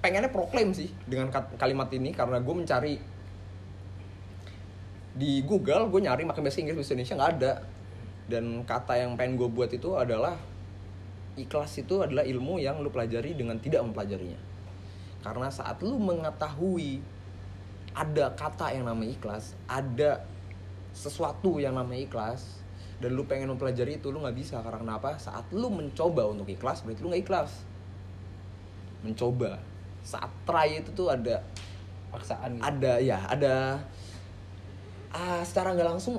pengennya proklaim sih dengan kalimat ini karena gue mencari di Google gue nyari makan bahasa Inggris bahasa Indonesia nggak ada. Dan kata yang pengen gue buat itu adalah ikhlas itu adalah ilmu yang lu pelajari dengan tidak mempelajarinya. Karena saat lu mengetahui ada kata yang namanya ikhlas ada sesuatu yang namanya ikhlas dan lu pengen mempelajari itu lu nggak bisa. Karena kenapa saat lu mencoba untuk ikhlas berarti lu nggak ikhlas. Mencoba. Saat try itu tuh ada paksaan gitu. ada ya ada ah secara nggak langsung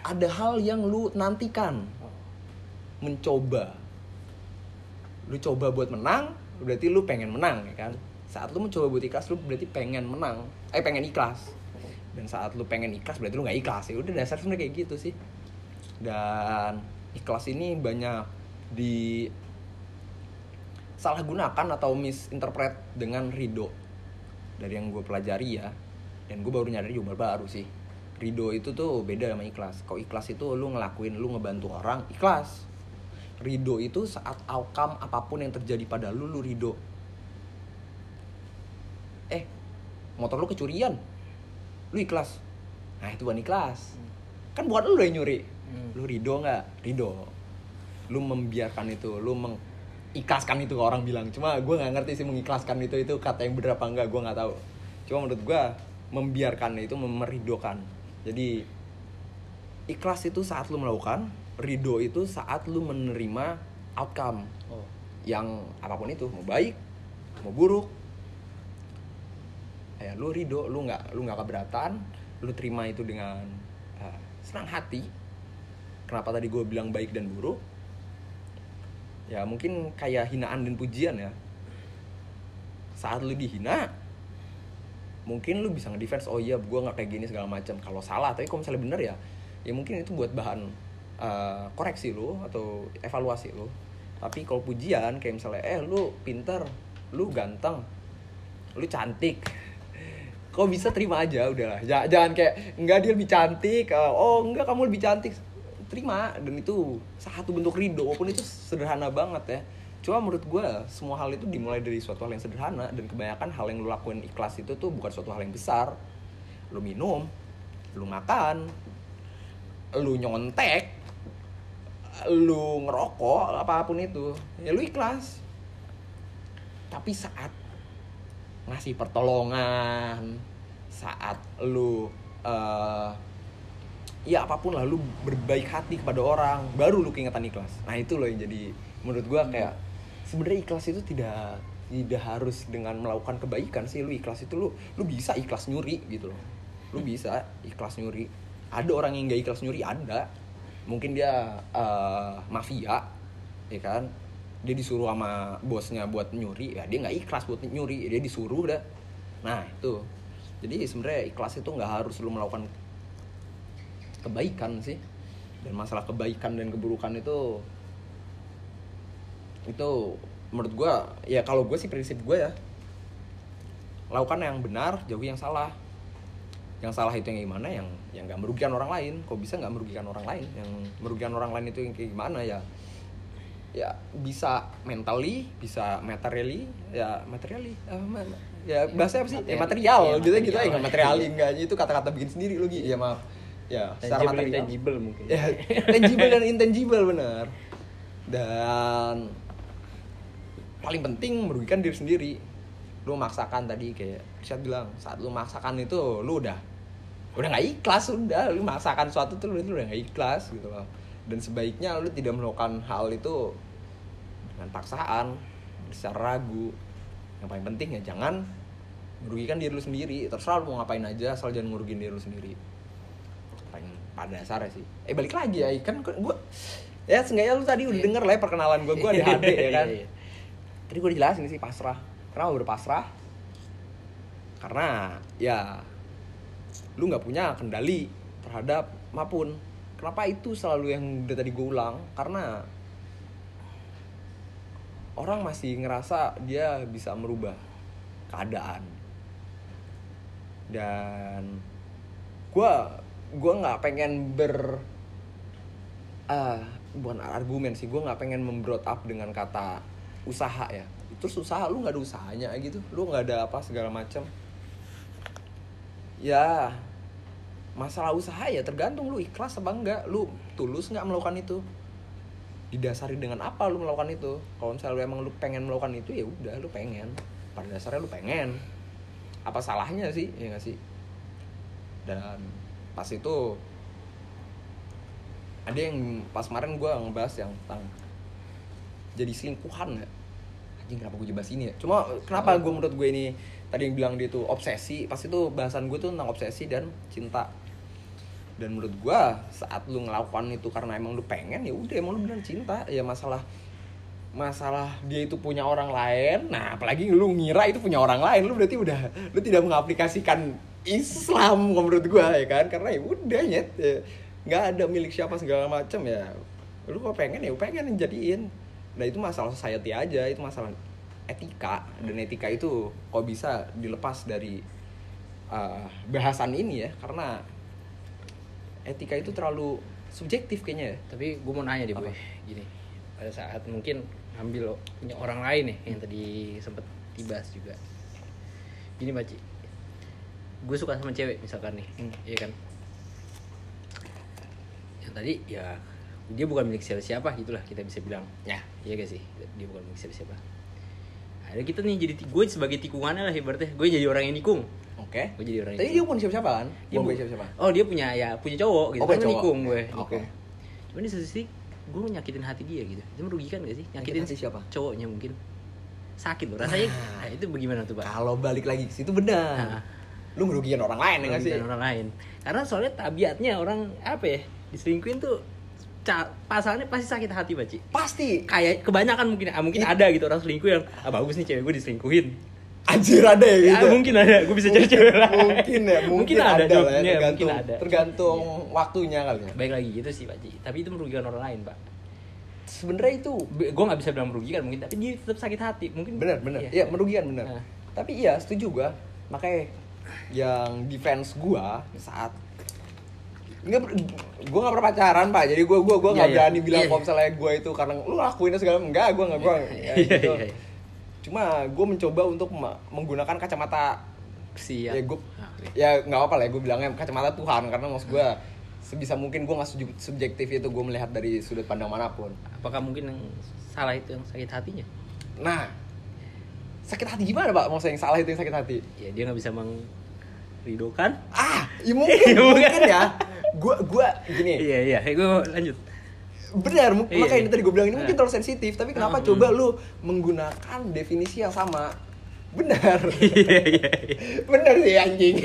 ada hal yang lu nantikan. Mencoba. Lu coba buat menang berarti lu pengen menang ya kan? Saat lu mencoba buat ikhlas lu berarti pengen menang. Eh pengen ikhlas. Dan saat lu pengen ikhlas berarti lu nggak ikhlas. Ya udah dasar sebenarnya kayak gitu sih dan ikhlas ini banyak di salah gunakan atau misinterpret dengan ridho. Dari yang gue pelajari ya. Dan gue baru nyadar juga baru sih. Ridho itu tuh beda sama ikhlas. Kalau ikhlas itu lu ngelakuin lu ngebantu orang ikhlas. Ridho itu saat outcome apa pun yang terjadi pada lu lu ridho. Eh motor lu kecurian. Lu ikhlas. Nah itu bukan ikhlas. Kan bukan lu yang nyuri Hmm. lu ridho nggak? Ridho lu membiarkan itu lu mengikhlaskan itu orang bilang. Cuma gue nggak ngerti sih mengikhlaskan itu itu kata yang bener apa enggak gue nggak tahu. Cuma menurut gue membiarkan itu memeridokan. Jadi ikhlas itu saat lu melakukan ridho itu saat lu menerima outcome. Oh. Yang apa pun itu mau baik mau buruk. Ya lu ridho lu nggak lu nggak keberatan lu terima itu dengan eh, senang hati kenapa tadi gue bilang baik dan buruk? Ya mungkin kayak hinaan dan pujian ya. Saat lu dihina mungkin lu bisa ngedefense oh iya gue nggak kayak gini segala macam. Kalau salah tapi kalau misalnya bener ya ya mungkin itu buat bahan eh, koreksi lu atau evaluasi lu. Tapi kalau pujian kayak misalnya eh lu pinter lu ganteng lu cantik. Kok bisa terima aja? Udahlah Ja- jangan kayak enggak dia lebih cantik. Eh, oh enggak kamu lebih cantik terima dan itu satu bentuk ridho walaupun itu sederhana banget ya. Cuma menurut gue semua hal itu dimulai dari suatu hal yang sederhana dan kebanyakan hal yang lu lakuin ikhlas itu tuh bukan suatu hal yang besar. Lu minum lu makan lu nyontek lu ngerokok apa pun itu ya lu ikhlas. Tapi saat ngasih pertolongan saat lu eh, ya apa pun lah lu berbaik hati kepada orang baru lu keingetan ikhlas. Nah itu loh yang jadi menurut gua kayak sebenarnya ikhlas itu tidak tidak harus dengan melakukan kebaikan sih. Lu ikhlas itu lu lu bisa ikhlas nyuri gitu loh. Lu bisa ikhlas nyuri. Ada orang yang nggak ikhlas nyuri ada. Mungkin dia eh, mafia ya kan? Dia disuruh sama bosnya buat nyuri ya dia nggak ikhlas buat nyuri dia disuruh dah. Nah itu. Jadi sebenarnya ikhlas itu nggak harus lu melakukan kebaikan sih. Dan masalah kebaikan dan keburukan itu itu menurut gua ya kalau gue sih prinsip gue ya lakukan yang benar jauhi yang salah. Yang salah itu yang gimana yang yang nggak merugikan orang lain. Kok bisa nggak merugikan orang lain? Yang merugikan orang lain itu yang kayak gimana ya? Ya bisa mentally bisa materially ya materially ma- ya bahasa apa sih? Ya material. Iya, gitu gitu ya. Material. nggak material. Enggak itu kata-kata bikin sendiri lu Gi. ya maaf ya secara Tangible, material intangible mungkin. ya *laughs* tangible dan intangible benar. Dan paling penting merugikan diri sendiri. Lu maksakan tadi kayak Richard bilang saat lu maksakan itu lu udah udah nggak ikhlas udah. Lu maksakan suatu tuh lu, lu udah nggak ikhlas gitu loh. Dan sebaiknya lu tidak melakukan hal itu dengan paksaan secara ragu. Yang paling penting ya jangan merugikan diri lu sendiri. Terserah lu mau ngapain aja asal jangan merugikan diri lu sendiri pada dasarnya sih. Eh balik lagi ya kan gue ya seenggaknya lu tadi udah denger lah ya perkenalan gue gue ya kan? Iya, iya. tadi gue dijelasin sih pasrah. Kenapa berpasrah karena ya lu nggak punya kendali terhadap apa pun kenapa itu selalu yang udah tadi gue ulang? Karena orang masih ngerasa dia bisa merubah keadaan. Dan gue gue nggak pengen ber ah bukan argumen sih gue nggak pengen membrot up dengan kata usaha ya. Terus usaha lu nggak ada usahanya gitu. Lu nggak ada apa segala macam ya masalah usaha ya tergantung lu ikhlas apa enggak. Lu tulus nggak melakukan itu? Didasari dengan apa lu melakukan itu? Kalau misalnya lu emang lu pengen melakukan itu ya udah lu pengen. Pada dasarnya lu pengen. Apa salahnya sih? Ya nggak sih? Dan pas itu ada yang pas kemarin gue ngebahas yang tentang jadi selingkuhan ya. Anjing kenapa gue bahas ini ya? Cuma kenapa gue menurut gue ini tadi yang bilang dia tuh obsesi pas itu bahasan gue tuh tentang obsesi dan cinta. Dan menurut gue saat lu ngelakukan itu karena emang lu pengen ya udah emang lu beneran cinta. Ya masalah masalah dia itu punya orang lain. Nah apalagi lu ngira itu punya orang lain lu berarti udah lu tidak mengaplikasikan Islam menurut gue ya kan? Karena ya udah nyet ya, nggak ada milik siapa segala macam ya. Lu kok pengen ya pengen jadiin. Nah itu masalah society aja itu masalah etika. Dan etika itu kok bisa dilepas dari uh, bahasan ini ya. Karena etika itu terlalu subjektif kayaknya ya. Tapi gue mau nanya deh Apa? gini. Pada saat mungkin ngambil punya orang lain nih yang tadi sempet dibahas juga. Gini baci, gue suka sama cewek misalkan nih, Hmm. iya kan? Yang tadi ya dia bukan milik siapa-siapa gitulah kita bisa bilang. ya Iya gak sih? Dia bukan milik siapa-siapa. Ada kita nih jadi gue sebagai tikungannya lah ibaratnya. Gue jadi orang yang nikung. oke Gue jadi orang yang tadi dia pun siapa siapa kan dia Bukan siapa-siapa Oh dia punya ya punya cowok gitu. Oh, kan cowok. nikung gue. Oke. Nikung. Cuman di satu sisi gue nyakitin hati dia gitu. Itu merugikan gak sih? Nyakitin hati siapa? Cowoknya mungkin. Sakit loh rasanya. Nah, itu bagaimana tuh, Pak? kalau balik lagi ke situ benar Nah. Lu ngerugiin orang lain ya sih orang lain. Karena soalnya tabiatnya orang apa ya? Diselingkuhin tuh pasalnya pasti sakit hati, Baci. pasti Kayak kebanyakan mungkin ah, mungkin ada gitu orang selingkuh yang ah bagus nih cewek gue diselingkuhin. anjir ada ya Ya, gitu mungkin ada, gue bisa cari cewek lain. mungkin ya *laughs* mungkin, ada, ada, lah ya, tergantung mungkin ada. tergantung waktunya kali ya Baik lagi gitu sih, Pak Ji. Tapi itu merugikan orang lain, Pak. sebenarnya itu gue nggak bisa bilang merugikan mungkin tapi dia tetap sakit hati mungkin benar benar Iya. ya merugikan benar Nah. tapi iya setuju gua makanya yang defense gua saat Enggak, gue gak pernah pacaran pak, jadi gue gue gue Iya, nggak iya. berani bilang Iya, kalau iya. misalnya gue itu karena lu lakuinnya segala enggak, gue nggak gue ya, Iya, gitu. iya, iya. Cuma gue mencoba untuk menggunakan kacamata Siap. ya gue Ah, ya nggak apa lah ya gue bilangnya kacamata Tuhan karena maksud gue sebisa mungkin gue nggak sub- subjektif itu gue melihat dari sudut pandang mana pun. Apakah mungkin yang salah itu yang sakit hatinya? Nah, sakit hati gimana pak? Maksudnya yang salah itu yang sakit hati? Ya dia nggak bisa mengridokan. Ah, ya *laughs* mungkin, mungkin ya. Gue gue gini. Iya iya. Gue lanjut. benar mu- Iya, makanya iya. tadi gue bilang ini mungkin Nah. terlalu sensitif tapi kenapa Hmm. coba lu menggunakan definisi yang sama benar *laughs* Iya iya. iya. benar sih anjing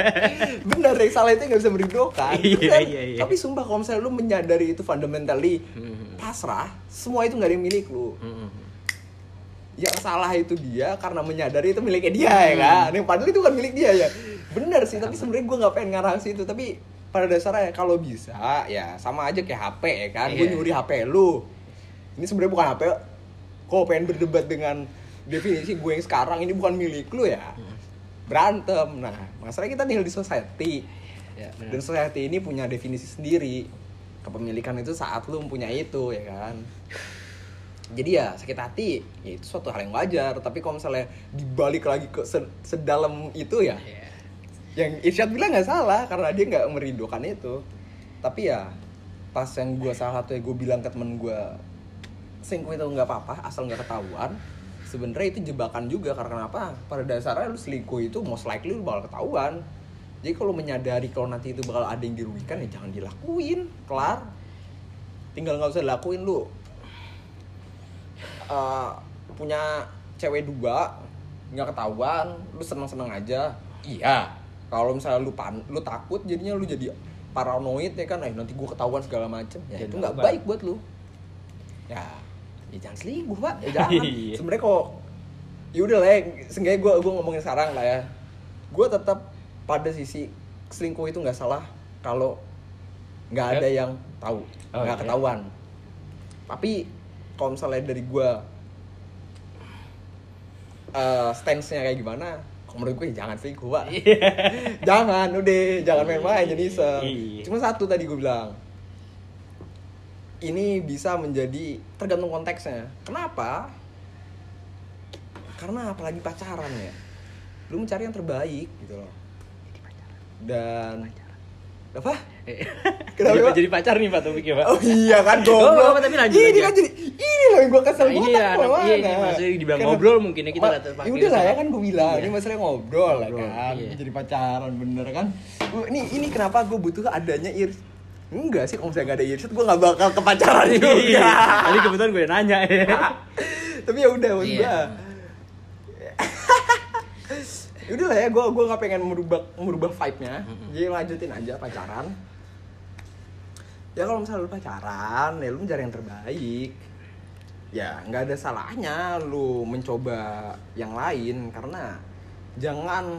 *laughs* benar yang salah itu nggak bisa merindukan Iya, iya, iya. tapi sumpah kalau misalnya lu menyadari itu fundamentally Hmm. pasrah semua itu nggak ada yang milik lu. Yang salah itu dia karena menyadari itu miliknya dia ya Hmm. kan? Yang padahal itu kan milik dia ya. Benar sih tapi sebenarnya gue nggak pengen ngarang situ. Tapi pada dasarnya kalau bisa ya sama aja kayak HP ya kan? Gue Iya. nyuri HP lu. Ini sebenarnya bukan HP kok pengen berdebat dengan definisi gue yang sekarang. Ini bukan milik lu ya. Berantem. Nah masalahnya kita tinggal di society. Ya, dan society ini punya definisi sendiri. Kepemilikan itu saat lu mempunyai itu ya kan jadi ya sakit hati ya itu suatu hal yang wajar. Tapi kalau misalnya dibalik lagi ke se- sedalam itu ya Iya. yang Irsyad bilang nggak salah karena dia nggak merindukan itu. Tapi ya pas yang gue salah satu yang gue bilang ke temen gue selingkuh itu nggak apa-apa asal nggak ketahuan. Sebenarnya itu jebakan juga karena apa pada dasarnya lu selingkuh itu most likely lu bakal ketahuan. Jadi kalau menyadari kalau nanti itu bakal ada yang dirugikan ya jangan dilakuin. Kelar. Tinggal nggak usah dilakuin lu Eh, punya cewek dua nggak ketahuan lu seneng seneng aja. Iya. Kalau misalnya lu pan lu takut jadinya lu jadi paranoid ya kan? Eh nanti gua ketahuan segala macem. Ya Ya, itu nggak baik buat lu. Ya. Ya jangan selingkuh pak. Ya jangan. Iya. sebenarnya kok ya udah lah ya. Seenggaknya gue gue ngomongin sekarang lah ya. Gue tetap pada sisi selingkuh itu nggak salah kalau nggak ada yang tahu Oh, nggak iya. ketahuan. Tapi kalau misalnya dari gue eh stance-nya kayak gimana kalau menurut gue ya jangan selingkuh pak *laughs* jangan udah jangan main-main jadi iseng Iya. cuma satu tadi gue bilang ini bisa menjadi tergantung konteksnya. Kenapa? Karena apalagi pacaran ya lu mencari yang terbaik gitu loh. Dan apa *laughs* Kenapa, jadi, jadi pacar nih Pak topiknya Pak. oh iya kan *laughs* Oh, goblok apa, tapi lanjut ini kan jadi ini loh yang gue kesel Nah, gue ini tak ya, ke mana iya, ini maksudnya dibilang ngobrol mungkin ya, kita nggak terpakai ya udah lah ya kan gue bilang Iya. ini masalah ngobrol, lah Ngobrol, kan iya. jadi pacaran bener kan Gua- ini ini kenapa gue butuh adanya ir enggak sih kalau misalnya gak ada irsyad gue gak bakal ke pacaran Iya. juga Tadi kebetulan gue nanya ya. *laughs* tapi ya udah maksud Iya. gue Ya udah lah ya gue gue nggak pengen merubah merubah vibe nya Mm-mm. jadi lanjutin aja pacaran ya kalau misalnya lu pacaran ya lu mencari yang terbaik. Ya nggak ada salahnya lu mencoba yang lain karena jangan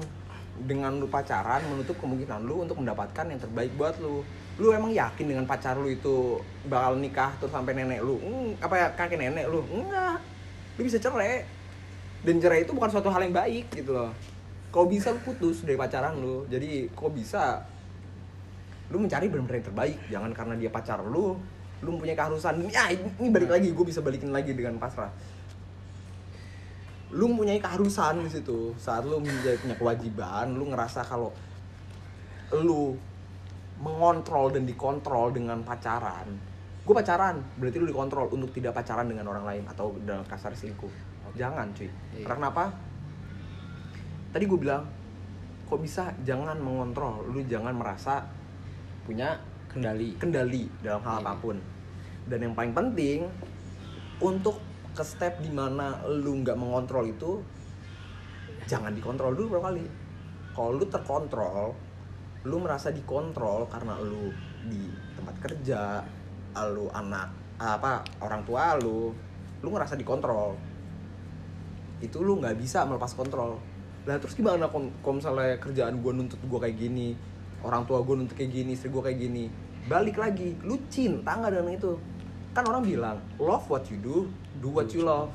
dengan lu pacaran menutup kemungkinan lu untuk mendapatkan yang terbaik buat lu. Lu emang yakin dengan pacar lu itu bakal nikah terus sampai nenek lu? Hmm, apa ya kakek nenek lu? Enggak lu bisa cerai. Dan cerai itu bukan suatu hal yang baik gitu loh. Kalau bisa lu putus dari pacaran lu? Jadi kok bisa lu mencari benar-benar yang terbaik. Jangan karena dia pacar lu lu mempunyai keharusan. Ya ini, balik lagi gue bisa balikin lagi dengan pasrah. Lu mempunyai keharusan di situ. Saat lu menjadi punya kewajiban lu ngerasa kalau lu mengontrol dan dikontrol dengan pacaran. Gue pacaran berarti lu dikontrol untuk tidak pacaran dengan orang lain atau dalam kasar selingkuh. Jangan cuy. Iya. karena apa? Tadi gue bilang kok bisa? Jangan mengontrol. Lu jangan merasa punya Kendali. kendali dalam hal Iya. apa pun. Dan yang paling penting untuk ke step di mana lu nggak mengontrol itu jangan dikontrol dulu berapa kali. Kalau lu terkontrol lu merasa dikontrol karena lu di tempat kerja lu anak apa orang tua lu lu ngerasa dikontrol. Itu lu nggak bisa melepas kontrol. Lah terus gimana kalau kalau misalnya kerjaan gue nuntut gue kayak gini orang tua gue nuntut kayak gini istri gue kayak gini. Balik lagi lu cinta nggak dengan itu? Kan orang bilang love what you do do what you love.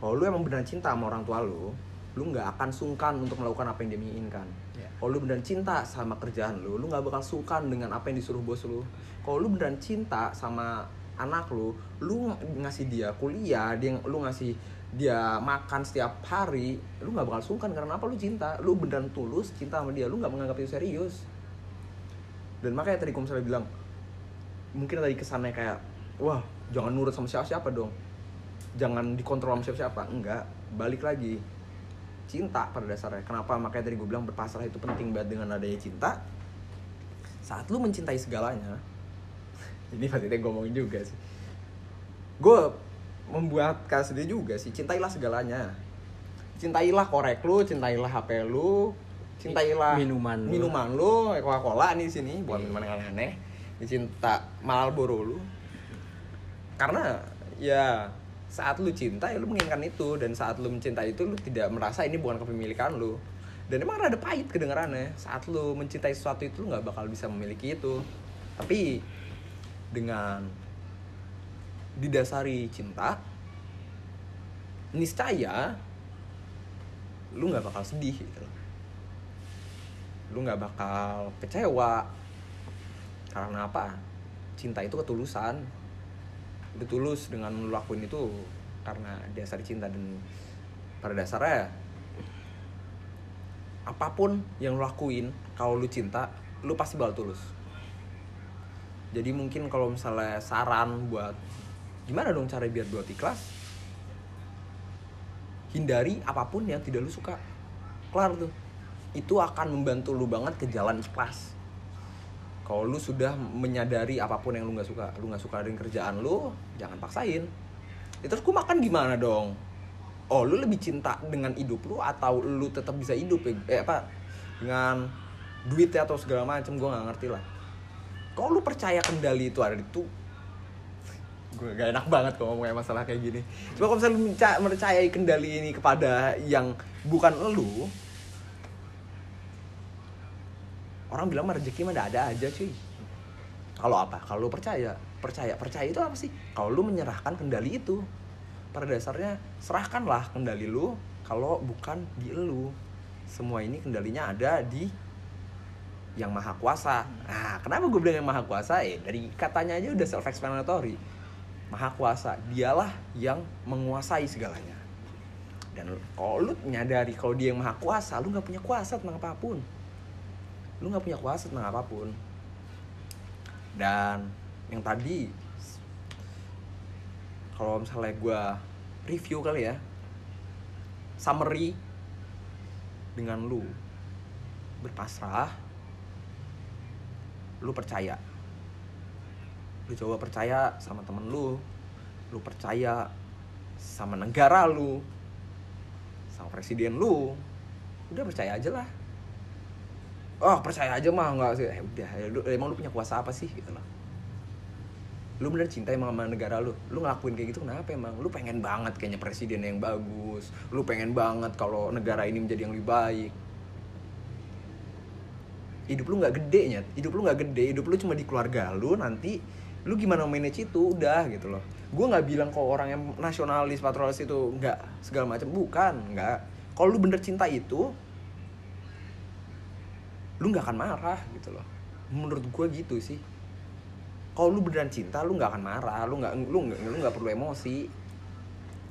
Kalau lu emang beneran cinta sama orang tua lu lu nggak akan sungkan untuk melakukan apa yang dia inginkan Ya. kalau lu beneran cinta sama kerjaan lu lu nggak bakal sungkan dengan apa yang disuruh bos lu. Kalau lu beneran cinta sama anak lu lu ng- ngasih dia kuliah dia lu ngasih dia makan setiap hari lu nggak bakal sungkan karena apa? Lu cinta. Lu beneran tulus cinta sama dia. Lu nggak menganggap itu serius. Dan makanya tadi misalnya bilang mungkin tadi kesannya kayak wah jangan nurut sama siapa-siapa dong. Jangan dikontrol sama siapa-siapa. Enggak. Balik lagi. Cinta pada dasarnya. Kenapa? Makanya tadi gue bilang berpasrah itu penting banget dengan adanya cinta. Saat lu mencintai segalanya *laughs* ini pasti gue ngomongin juga sih. Gue membuat dia juga sih. Cintailah segalanya. Cintailah korek lu cintailah hp lu cintailah Minuman lu. minuman lu coca cola nih di sini bukan minuman yang aneh-aneh. Dicinta Marlboro lu. Karena ya saat lu cinta ya lu menginginkan itu. Dan saat lu mencintai itu lu tidak merasa ini bukan kepemilikan lu. Dan emang rada pahit kedengarannya. Saat lu mencintai sesuatu itu lu nggak bakal bisa memiliki itu. Tapi dengan didasari cinta niscaya lu nggak bakal sedih gitu lu nggak bakal kecewa. Karena apa? Cinta itu ketulusan. Lu tulus dengan lu lakuin itu karena dasar cinta dan pada dasarnya apa pun yang lu lakuin kalau lu cinta lu pasti bakal tulus. Jadi mungkin kalau misalnya saran buat gimana dong cara biar buat ikhlas? Hindari apa pun yang tidak lu suka. Kelar tuh. Itu akan membantu lu banget ke jalan ikhlas. Kalau lu sudah menyadari apa pun yang lu nggak suka lu nggak suka dengan kerjaan lu jangan paksain. Ya, terus gue makan gimana dong? Oh lu lebih cinta dengan hidup lu atau lu tetap bisa hidup ya? Eh, apa? Dengan duitnya atau segala macam gue nggak ngerti lah. Kalau lu percaya kendali itu ada itu gue gak enak banget kalau ngomongin masalah kayak gini. Cuma kalau misalnya lu kendali ini kepada yang bukan lu orang bilang rezeki mah ada aja cuy. Kalau apa? Kalau lu percaya percaya percaya itu apa sih? Kalau lu menyerahkan kendali itu pada dasarnya serahkanlah kendali lu kalau bukan di lu. Semua ini kendalinya ada di yang maha kuasa. Nah kenapa gue bilang yang maha kuasa? Eh dari katanya aja udah self explanatory maha kuasa. Dialah yang menguasai segalanya. Dan kalau lu nyadari kalau dia yang maha kuasa lu nggak punya kuasa tentang apa pun. Lu nggak punya kuasa tentang apa pun. Dan yang tadi kalau misalnya gue review kali ya summary dengan lu berpasrah lu percaya lu coba percaya sama temen lu. Lu percaya sama negara lu. Sama presiden lu. Udah percaya aja lah. Oh percaya aja mah nggak sih. Eh, udah emang lu punya kuasa apa sih? Gitu loh lu bener cinta emang sama negara lu. Lu ngelakuin kayak gitu kenapa emang? Lu pengen banget kayaknya presiden yang bagus. Lu pengen banget kalau negara ini menjadi yang lebih baik. Hidup lu nggak gede nyet. Hidup lu nggak gede. Hidup lu cuma di keluarga lu nanti lu gimana manage itu? Udah gitu loh. Gue nggak bilang kok orang yang nasionalis patriotis itu nggak segala macam. Bukan nggak. Kalau lu bener cinta itu lu nggak akan marah gitu loh. Menurut gue gitu sih. Kalau lu beneran cinta lu nggak akan marah. Lu nggak lu nggak lu nggak perlu emosi.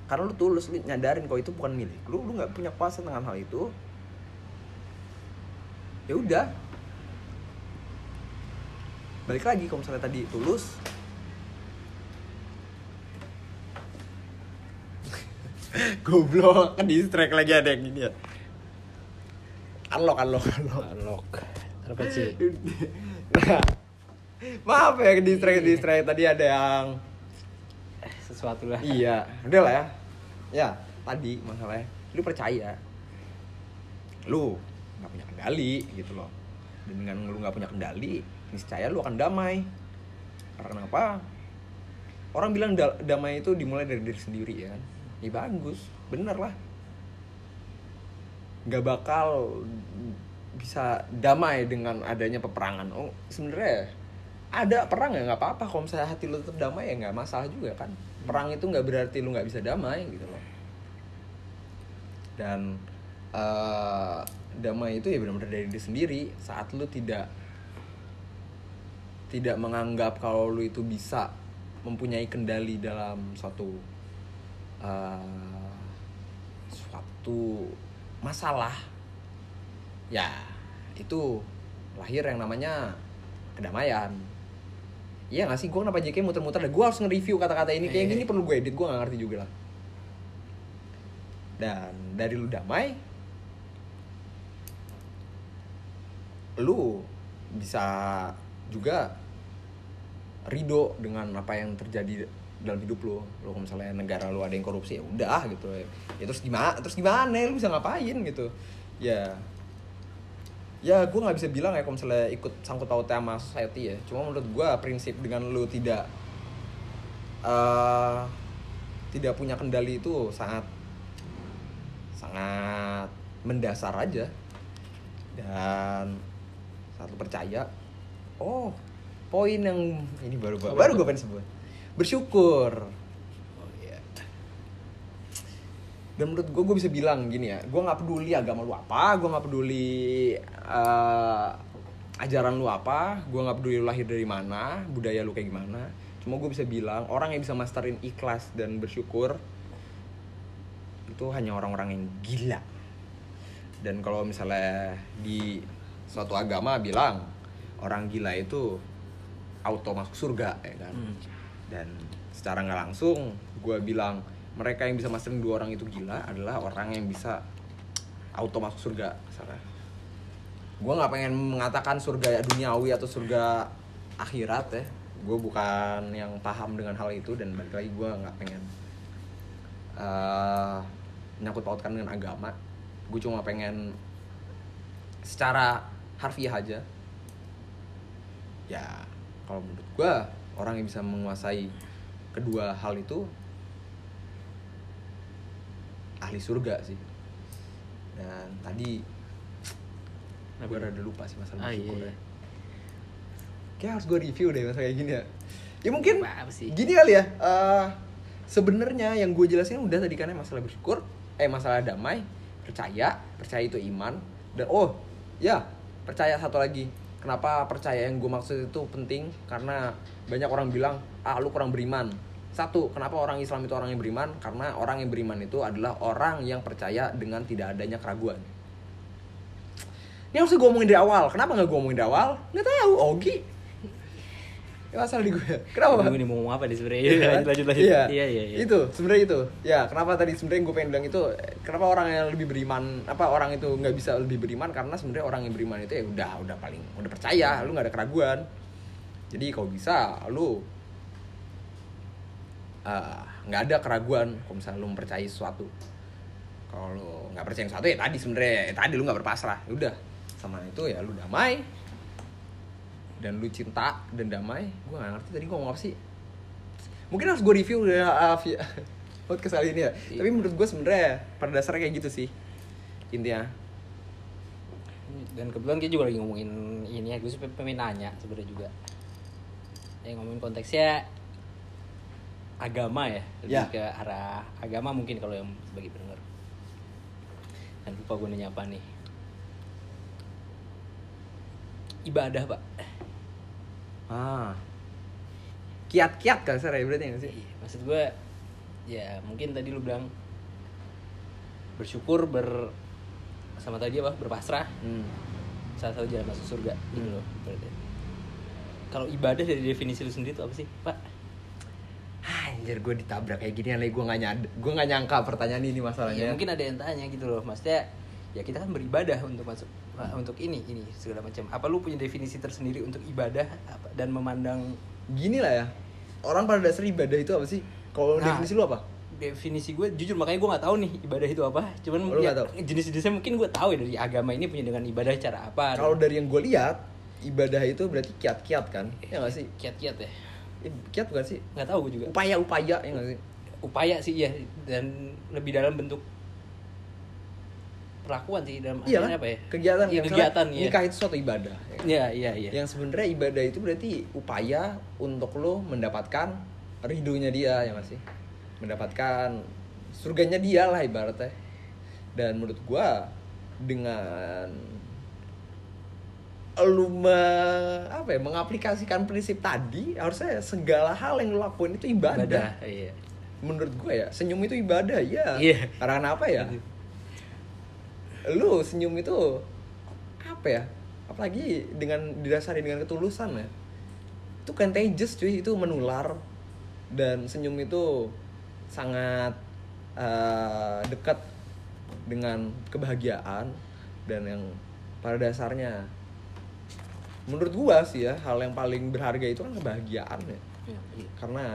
Karena lu tulus lu nyadarin kalau itu bukan milik lu lu nggak punya kuasa dengan hal itu. Ya udah balik lagi kalau misalnya tadi tulus. *laughs* Goblok kan di strike lagi ada yang ini ya. Unlock unlock unlock. Unlock. Apa sih? Nah, *laughs* maaf ya di strike di strike. Tadi ada yang Sesuatu lah. iya udah lah ya. Ya tadi masalahnya. Lu percaya? Lu nggak punya kendali gitu loh. Dan dengan lu nggak punya kendali niscaya lu akan damai. Karena apa? Orang bilang da- damai itu dimulai dari diri sendiri ya kan? Ya bagus bener lah. Nggak bakal bisa damai dengan adanya peperangan. Oh sebenarnya ada perang ya nggak apa-apa. Kalau misalnya hati lu tetap damai ya nggak masalah juga kan? Perang itu nggak berarti lu nggak bisa damai gitu loh. Dan eh, damai itu ya benar-benar dari diri sendiri. Saat lu tidak tidak menganggap kalau lu itu bisa mempunyai kendali dalam suatu eh, suatu masalah ya itu lahir yang namanya kedamaian Iya gak sih? Gue kenapa JK muter-muter deh? Gue harus nge-review kata-kata ini Kayak Iya. gini perlu gue edit, gue gak ngerti juga lah Dan dari lu damai Lu bisa juga ridho dengan apa yang terjadi dalam hidup lu. Lu kalau misalnya negara lu ada yang korupsi ya udah gitu. Ya terus gimana terus gimana? Lu bisa ngapain gitu? Ya. Ya gue nggak bisa bilang ya kalau misalnya ikut sangkut pautnya sama society ya. Cuma menurut gue prinsip dengan lu tidak eh tidak punya kendali itu sangat sangat mendasar aja. Dan saat lu percaya oh poin yang ini baru baru, baru gue pengen sebut. Bersyukur. Oh iya. dan menurut gue gue bisa bilang gini ya gue nggak peduli agama lu apa gue nggak peduli eh, ajaran lu apa gue nggak peduli lu lahir dari mana budaya lu kayak gimana. Cuma gue bisa bilang orang yang bisa masterin ikhlas dan bersyukur itu hanya orang-orang yang gila. Dan kalau misalnya di suatu agama bilang orang gila itu auto masuk surga ya kan? Hmm. dan secara nggak langsung gue bilang mereka yang bisa masterin dua orang itu gila adalah orang yang bisa auto masuk surga misalnya. Gue nggak pengen mengatakan surga duniawi atau surga akhirat ya. Gue bukan yang paham dengan hal itu dan balik lagi gue nggak pengen eh nyangkut pautkan dengan agama. Gue cuma pengen secara harfiah aja. Ya kalau menurut gue orang yang bisa menguasai kedua hal itu ahli surga sih dan tadi gue rada lupa sih masalah Ah, bersyukur iya, ya iya. kayak harus gue review deh masalah kayak gini ya ya mungkin sih? gini kali ya eh, sebenarnya yang gue jelasin udah tadi kan ya masalah bersyukur eh masalah damai percaya percaya itu iman dan oh ya percaya satu lagi kenapa percaya yang gue maksud itu penting? Karena banyak orang bilang ah lu kurang beriman. Satu kenapa orang Islam itu orang yang beriman? Karena orang yang beriman itu adalah orang yang percaya dengan tidak adanya keraguan. Ini harus gue omongin dari awal. Kenapa nggak gue omongin dari awal? Nggak tahu Ogi ya masalah di gue kenapa Bingung nih mau ngomong apa nih sebenarnya. Iya *laughs* kan? lanjut lanjut lanjut. Iya. Iya iya iya. Itu sebenarnya itu. Ya, kenapa tadi sebenarnya gue pengen bilang itu kenapa orang yang lebih beriman apa orang itu nggak bisa lebih beriman karena sebenarnya orang yang beriman itu ya udah udah paling udah percaya, lu nggak ada keraguan. Jadi kalau bisa lu ah, nggak ada keraguan kalau misalnya lu mempercayai sesuatu. Kalau lu nggak percaya sesuatu ya tadi sebenarnya ya tadi lu nggak berpasrah. Ya Udah sama itu ya lu damai dan lu cinta dan damai gue gak ngerti tadi gue ngomong apa sih mungkin harus gue review ya uh, via *laughs* podcast kali ini ya Iya. tapi menurut gue sebenarnya pada dasarnya kayak gitu sih intinya Dan kebetulan kita juga lagi ngomongin ini ya, gue sih pengen nanya sebenarnya juga. Yang ngomongin konteksnya agama ya, lebih Ya. ke arah agama mungkin kalau yang bagi pendengar. Dan lupa gue nanya apa nih. Ibadah pak. Ah kiat-kiat kan ya berarti nggak sih Iya, maksud gue ya mungkin tadi lu bilang bersyukur ber sama tadi apa berpasrah hmm. salah satu jalan masuk surga gitu Hmm. loh berarti. Kalau ibadah dari definisi lu sendiri itu apa sih, Pak? anjir gue ditabrak kayak gini lagi gue nggak nyad gue nggak nyangka pertanyaan ini Ya, masalahnya mungkin ada yang tanya gitu loh. Maksudnya ya kita kan beribadah untuk masuk untuk ini ini segala macam. Apa lu punya definisi tersendiri untuk ibadah apa, dan memandang gini lah ya? Orang pada dasar ibadah itu apa sih? Kalau Nah. definisi lu apa? definisi gue jujur makanya gue nggak tahu nih ibadah itu apa. Cuman Oh, lu ya, jenis-jenisnya mungkin gue tahu ya dari agama ini punya dengan ibadah cara apa. Kalau dari yang gue lihat ibadah itu berarti kiat-kiat kan? Ya nggak sih? Kiat-kiat ya? Kiat bukan sih? Nggak tahu gue juga. Upaya-upaya ya nggak sih? Upaya sih ya dan lebih dalam bentuk perlakuan sih dalam iya kan apa ya? kegiatan Iya, yang kegiatan ya nikah itu suatu ibadah iya iya iya. Yang sebenarnya ibadah itu berarti upaya untuk lo mendapatkan ridhonya dia ya nggak sih? Mendapatkan surganya dia lah ibaratnya. Dan menurut gua dengan lu me- apa ya mengaplikasikan prinsip tadi harusnya segala hal yang lu lakuin itu ibadah, Ibadah, iya. menurut gue ya senyum itu ibadah ya Iya. karena kenapa ya lu senyum itu apa ya? Apalagi dengan didasari dengan ketulusan ya. Itu contagious cuy itu menular. Dan senyum itu sangat eh, dekat dengan kebahagiaan dan yang pada dasarnya. Menurut gua sih ya hal yang paling berharga itu kan kebahagiaan ya. Iya, iya. karena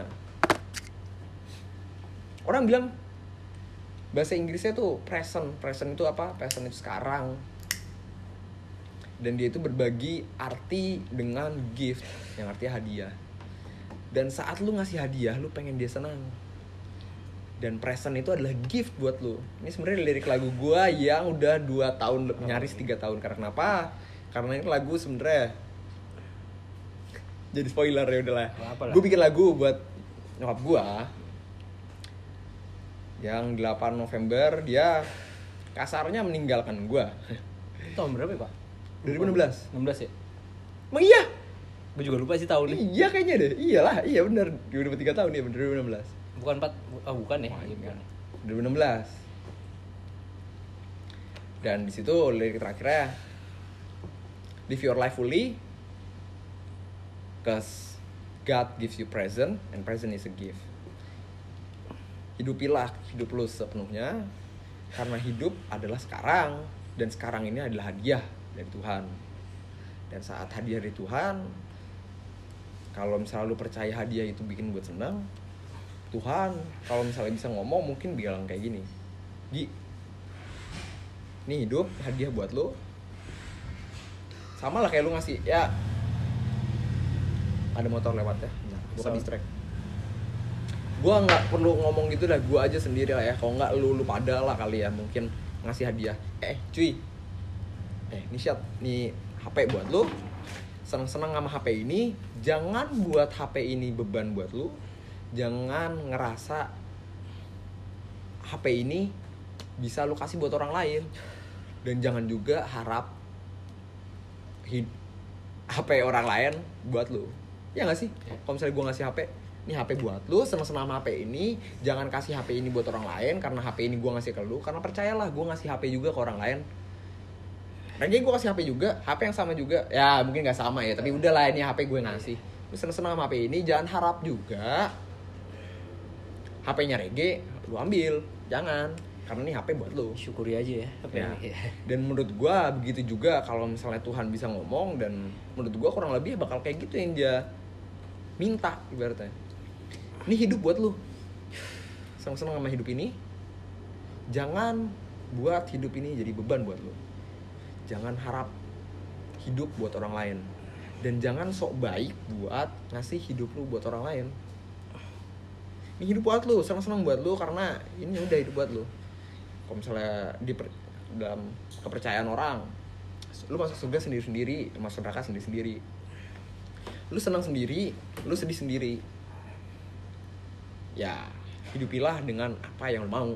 orang bilang bahasa Inggrisnya tuh present. Present itu apa? Present itu sekarang. Dan dia itu berbagi arti dengan gift yang artinya hadiah. Dan saat lu ngasih hadiah lu pengen dia senang. Dan present itu adalah gift buat lu. Ini sebenarnya lirik lagu gua yang udah dua tahun le- nyaris tiga tahun. Karena kenapa karena ini lagu sebenarnya jadi spoiler ya udahlah. Gue bikin lagu buat nyokap gua yang 8 November dia kasarnya meninggalkan gua Tahun berapa ya, Pak? 2016 16 ya? emang iya Gue juga lupa sih tahun nih. iya kayaknya deh iyalah iya bener 2003 tahun ya bener 2016 Bukan 4 oh bukan ya? Wah, Iya, iya. bukan. 2016 dan di situ lirik terakhirnya live your life fully cause God gives you present and present is a gift hidupilah hidup lu sepenuhnya karena hidup adalah sekarang dan sekarang ini adalah hadiah dari Tuhan. Dan saat hadiah dari Tuhan kalau misalnya lu percaya hadiah itu bikin buat senang Tuhan kalau misalnya bisa ngomong mungkin bilang kayak gini Gi ini hidup hadiah buat lo sama lah kayak lu ngasih ya ada motor lewat ya So- distract gue nggak perlu ngomong gitu dah gue aja sendiri lah ya. Kalau nggak lu lu pada lah kali ya mungkin ngasih hadiah. Eh cuy. Eh ini shot nih HP buat lu. Seneng-seneng sama HP ini. Jangan buat HP ini beban buat lu. Jangan ngerasa HP ini bisa lu kasih buat orang lain. Dan jangan juga harap HP orang lain buat lu. Ya nggak sih? Kalau misalnya gue ngasih HP ini HP buat lu seneng-seneng sama HP ini jangan kasih HP ini buat orang lain karena HP ini gue ngasih ke lu karena percayalah gue ngasih HP juga ke orang lain jadi gue kasih HP juga HP yang sama juga ya mungkin nggak sama ya tapi udahlah ini HP gue ngasih lu seneng-seneng sama HP ini jangan harap juga HP-nya Rege lu ambil jangan karena ini HP buat lu Syukuri aja ya. Apa Ya. ini? dan menurut gua begitu juga kalau misalnya Tuhan bisa ngomong dan menurut gua kurang lebih bakal kayak gitu yang dia minta ibaratnya ini hidup buat lu. Seneng-seneng sama hidup ini. Jangan buat hidup ini jadi beban buat lu. Jangan harap hidup buat orang lain. Dan jangan sok baik buat ngasih hidup lu buat orang lain. Ini hidup buat lu seneng-seneng buat lu karena ini udah hidup buat lu. Kalau misalnya di dalam kepercayaan orang lu masuk surga sendiri-sendiri masuk neraka sendiri-sendiri. Lu senang sendiri lu sedih sendiri ya hidupilah dengan apa yang lu mau.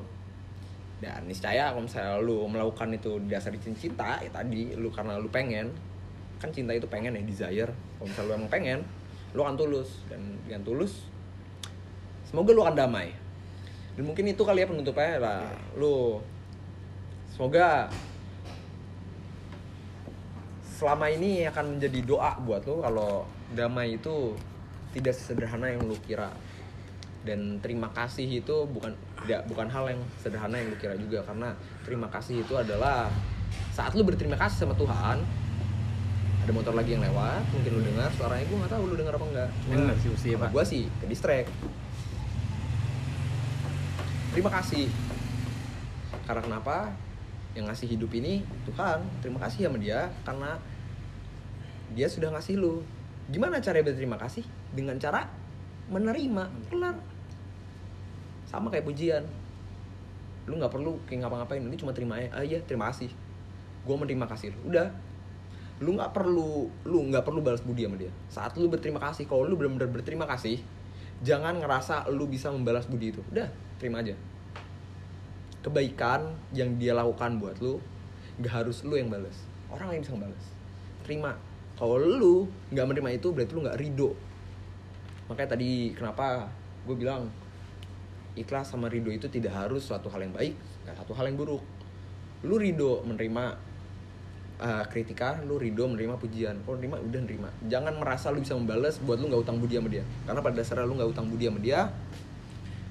Dan niscaya kalau misalnya lu melakukan itu dasar cinta ya tadi lu karena lu pengen kan cinta itu pengen ya desire. Kalau misalnya lu emang pengen lu akan tulus. Dan dengan tulus semoga lu akan damai. Dan mungkin itu kali ya penutupnya lah lu semoga selama ini akan menjadi doa buat lu kalau damai itu tidak sesederhana yang lu kira dan terima kasih itu bukan tidak bukan hal yang sederhana yang lu kira juga. Karena terima kasih itu adalah saat lu berterima kasih sama Tuhan ada motor lagi yang lewat mungkin lu dengar suaranya. Gue nggak tahu lu dengar apa enggak Dengar sih, mesti, Pak. gue sih ke distract terima kasih. Karena kenapa? Yang ngasih hidup ini Tuhan terima kasih sama dia. Karena dia sudah ngasih lu. Gimana cara berterima kasih? Dengan cara menerima. Kelar sama kayak pujian. Lu nggak perlu kayak ngapa-ngapain ini cuma terima aja ah, iya terima kasih. Gue menerima kasih udah. Lu nggak perlu lu nggak perlu balas budi sama dia. Saat lu berterima kasih kalau lu benar-benar berterima kasih jangan ngerasa lu bisa membalas budi itu. Udah terima aja. Kebaikan yang dia lakukan buat lu nggak harus lu yang balas. Orang lain bisa balas terima. Kalau lu nggak menerima itu berarti lu nggak ridho. Makanya tadi kenapa gue bilang ikhlas sama ridho itu tidak harus suatu hal yang baik nggak satu hal yang buruk. Lu ridho menerima uh, kritikan lu ridho menerima pujian. Kalau nerima udah nerima. Jangan merasa lu bisa membalas buat lu nggak utang budi sama dia. Karena pada dasarnya lu nggak utang budi sama dia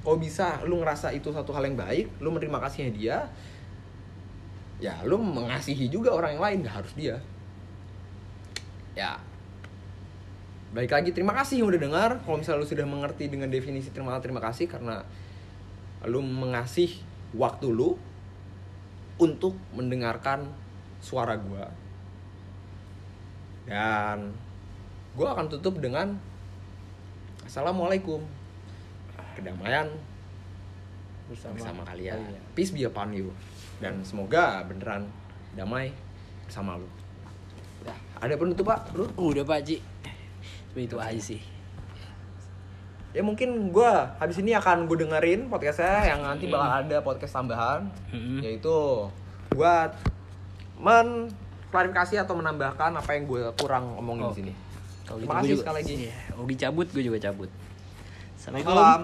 kalau bisa lu ngerasa itu satu hal yang baik lu menerima kasihnya dia ya lu mengasihi juga orang yang lain nggak harus dia. Ya. Baik lagi terima kasih yang udah dengar. Kalau misalnya lu sudah mengerti dengan definisi terima terima kasih karena lu mengasih waktu lu untuk mendengarkan suara gua. Dan gua akan tutup dengan assalamualaikum. Kedamaian bersama, bersama kalian. peace be upon you. Dan semoga beneran damai bersama lu. Udah. ada penutup pak? Lu Udah Pak Ji. Itu aja sih. Ya mungkin gua habis ini akan gue dengerin podcastnya yang nanti bakal ada podcast tambahan Mm-mm. yaitu buat mengklarifikasi atau menambahkan apa yang gue kurang omongin Oh. di sini Kalau Terima gitu kasih gua juga- sekali lagi. Iya, Ogi cabut, gue juga cabut. Assalamualaikum. Salam.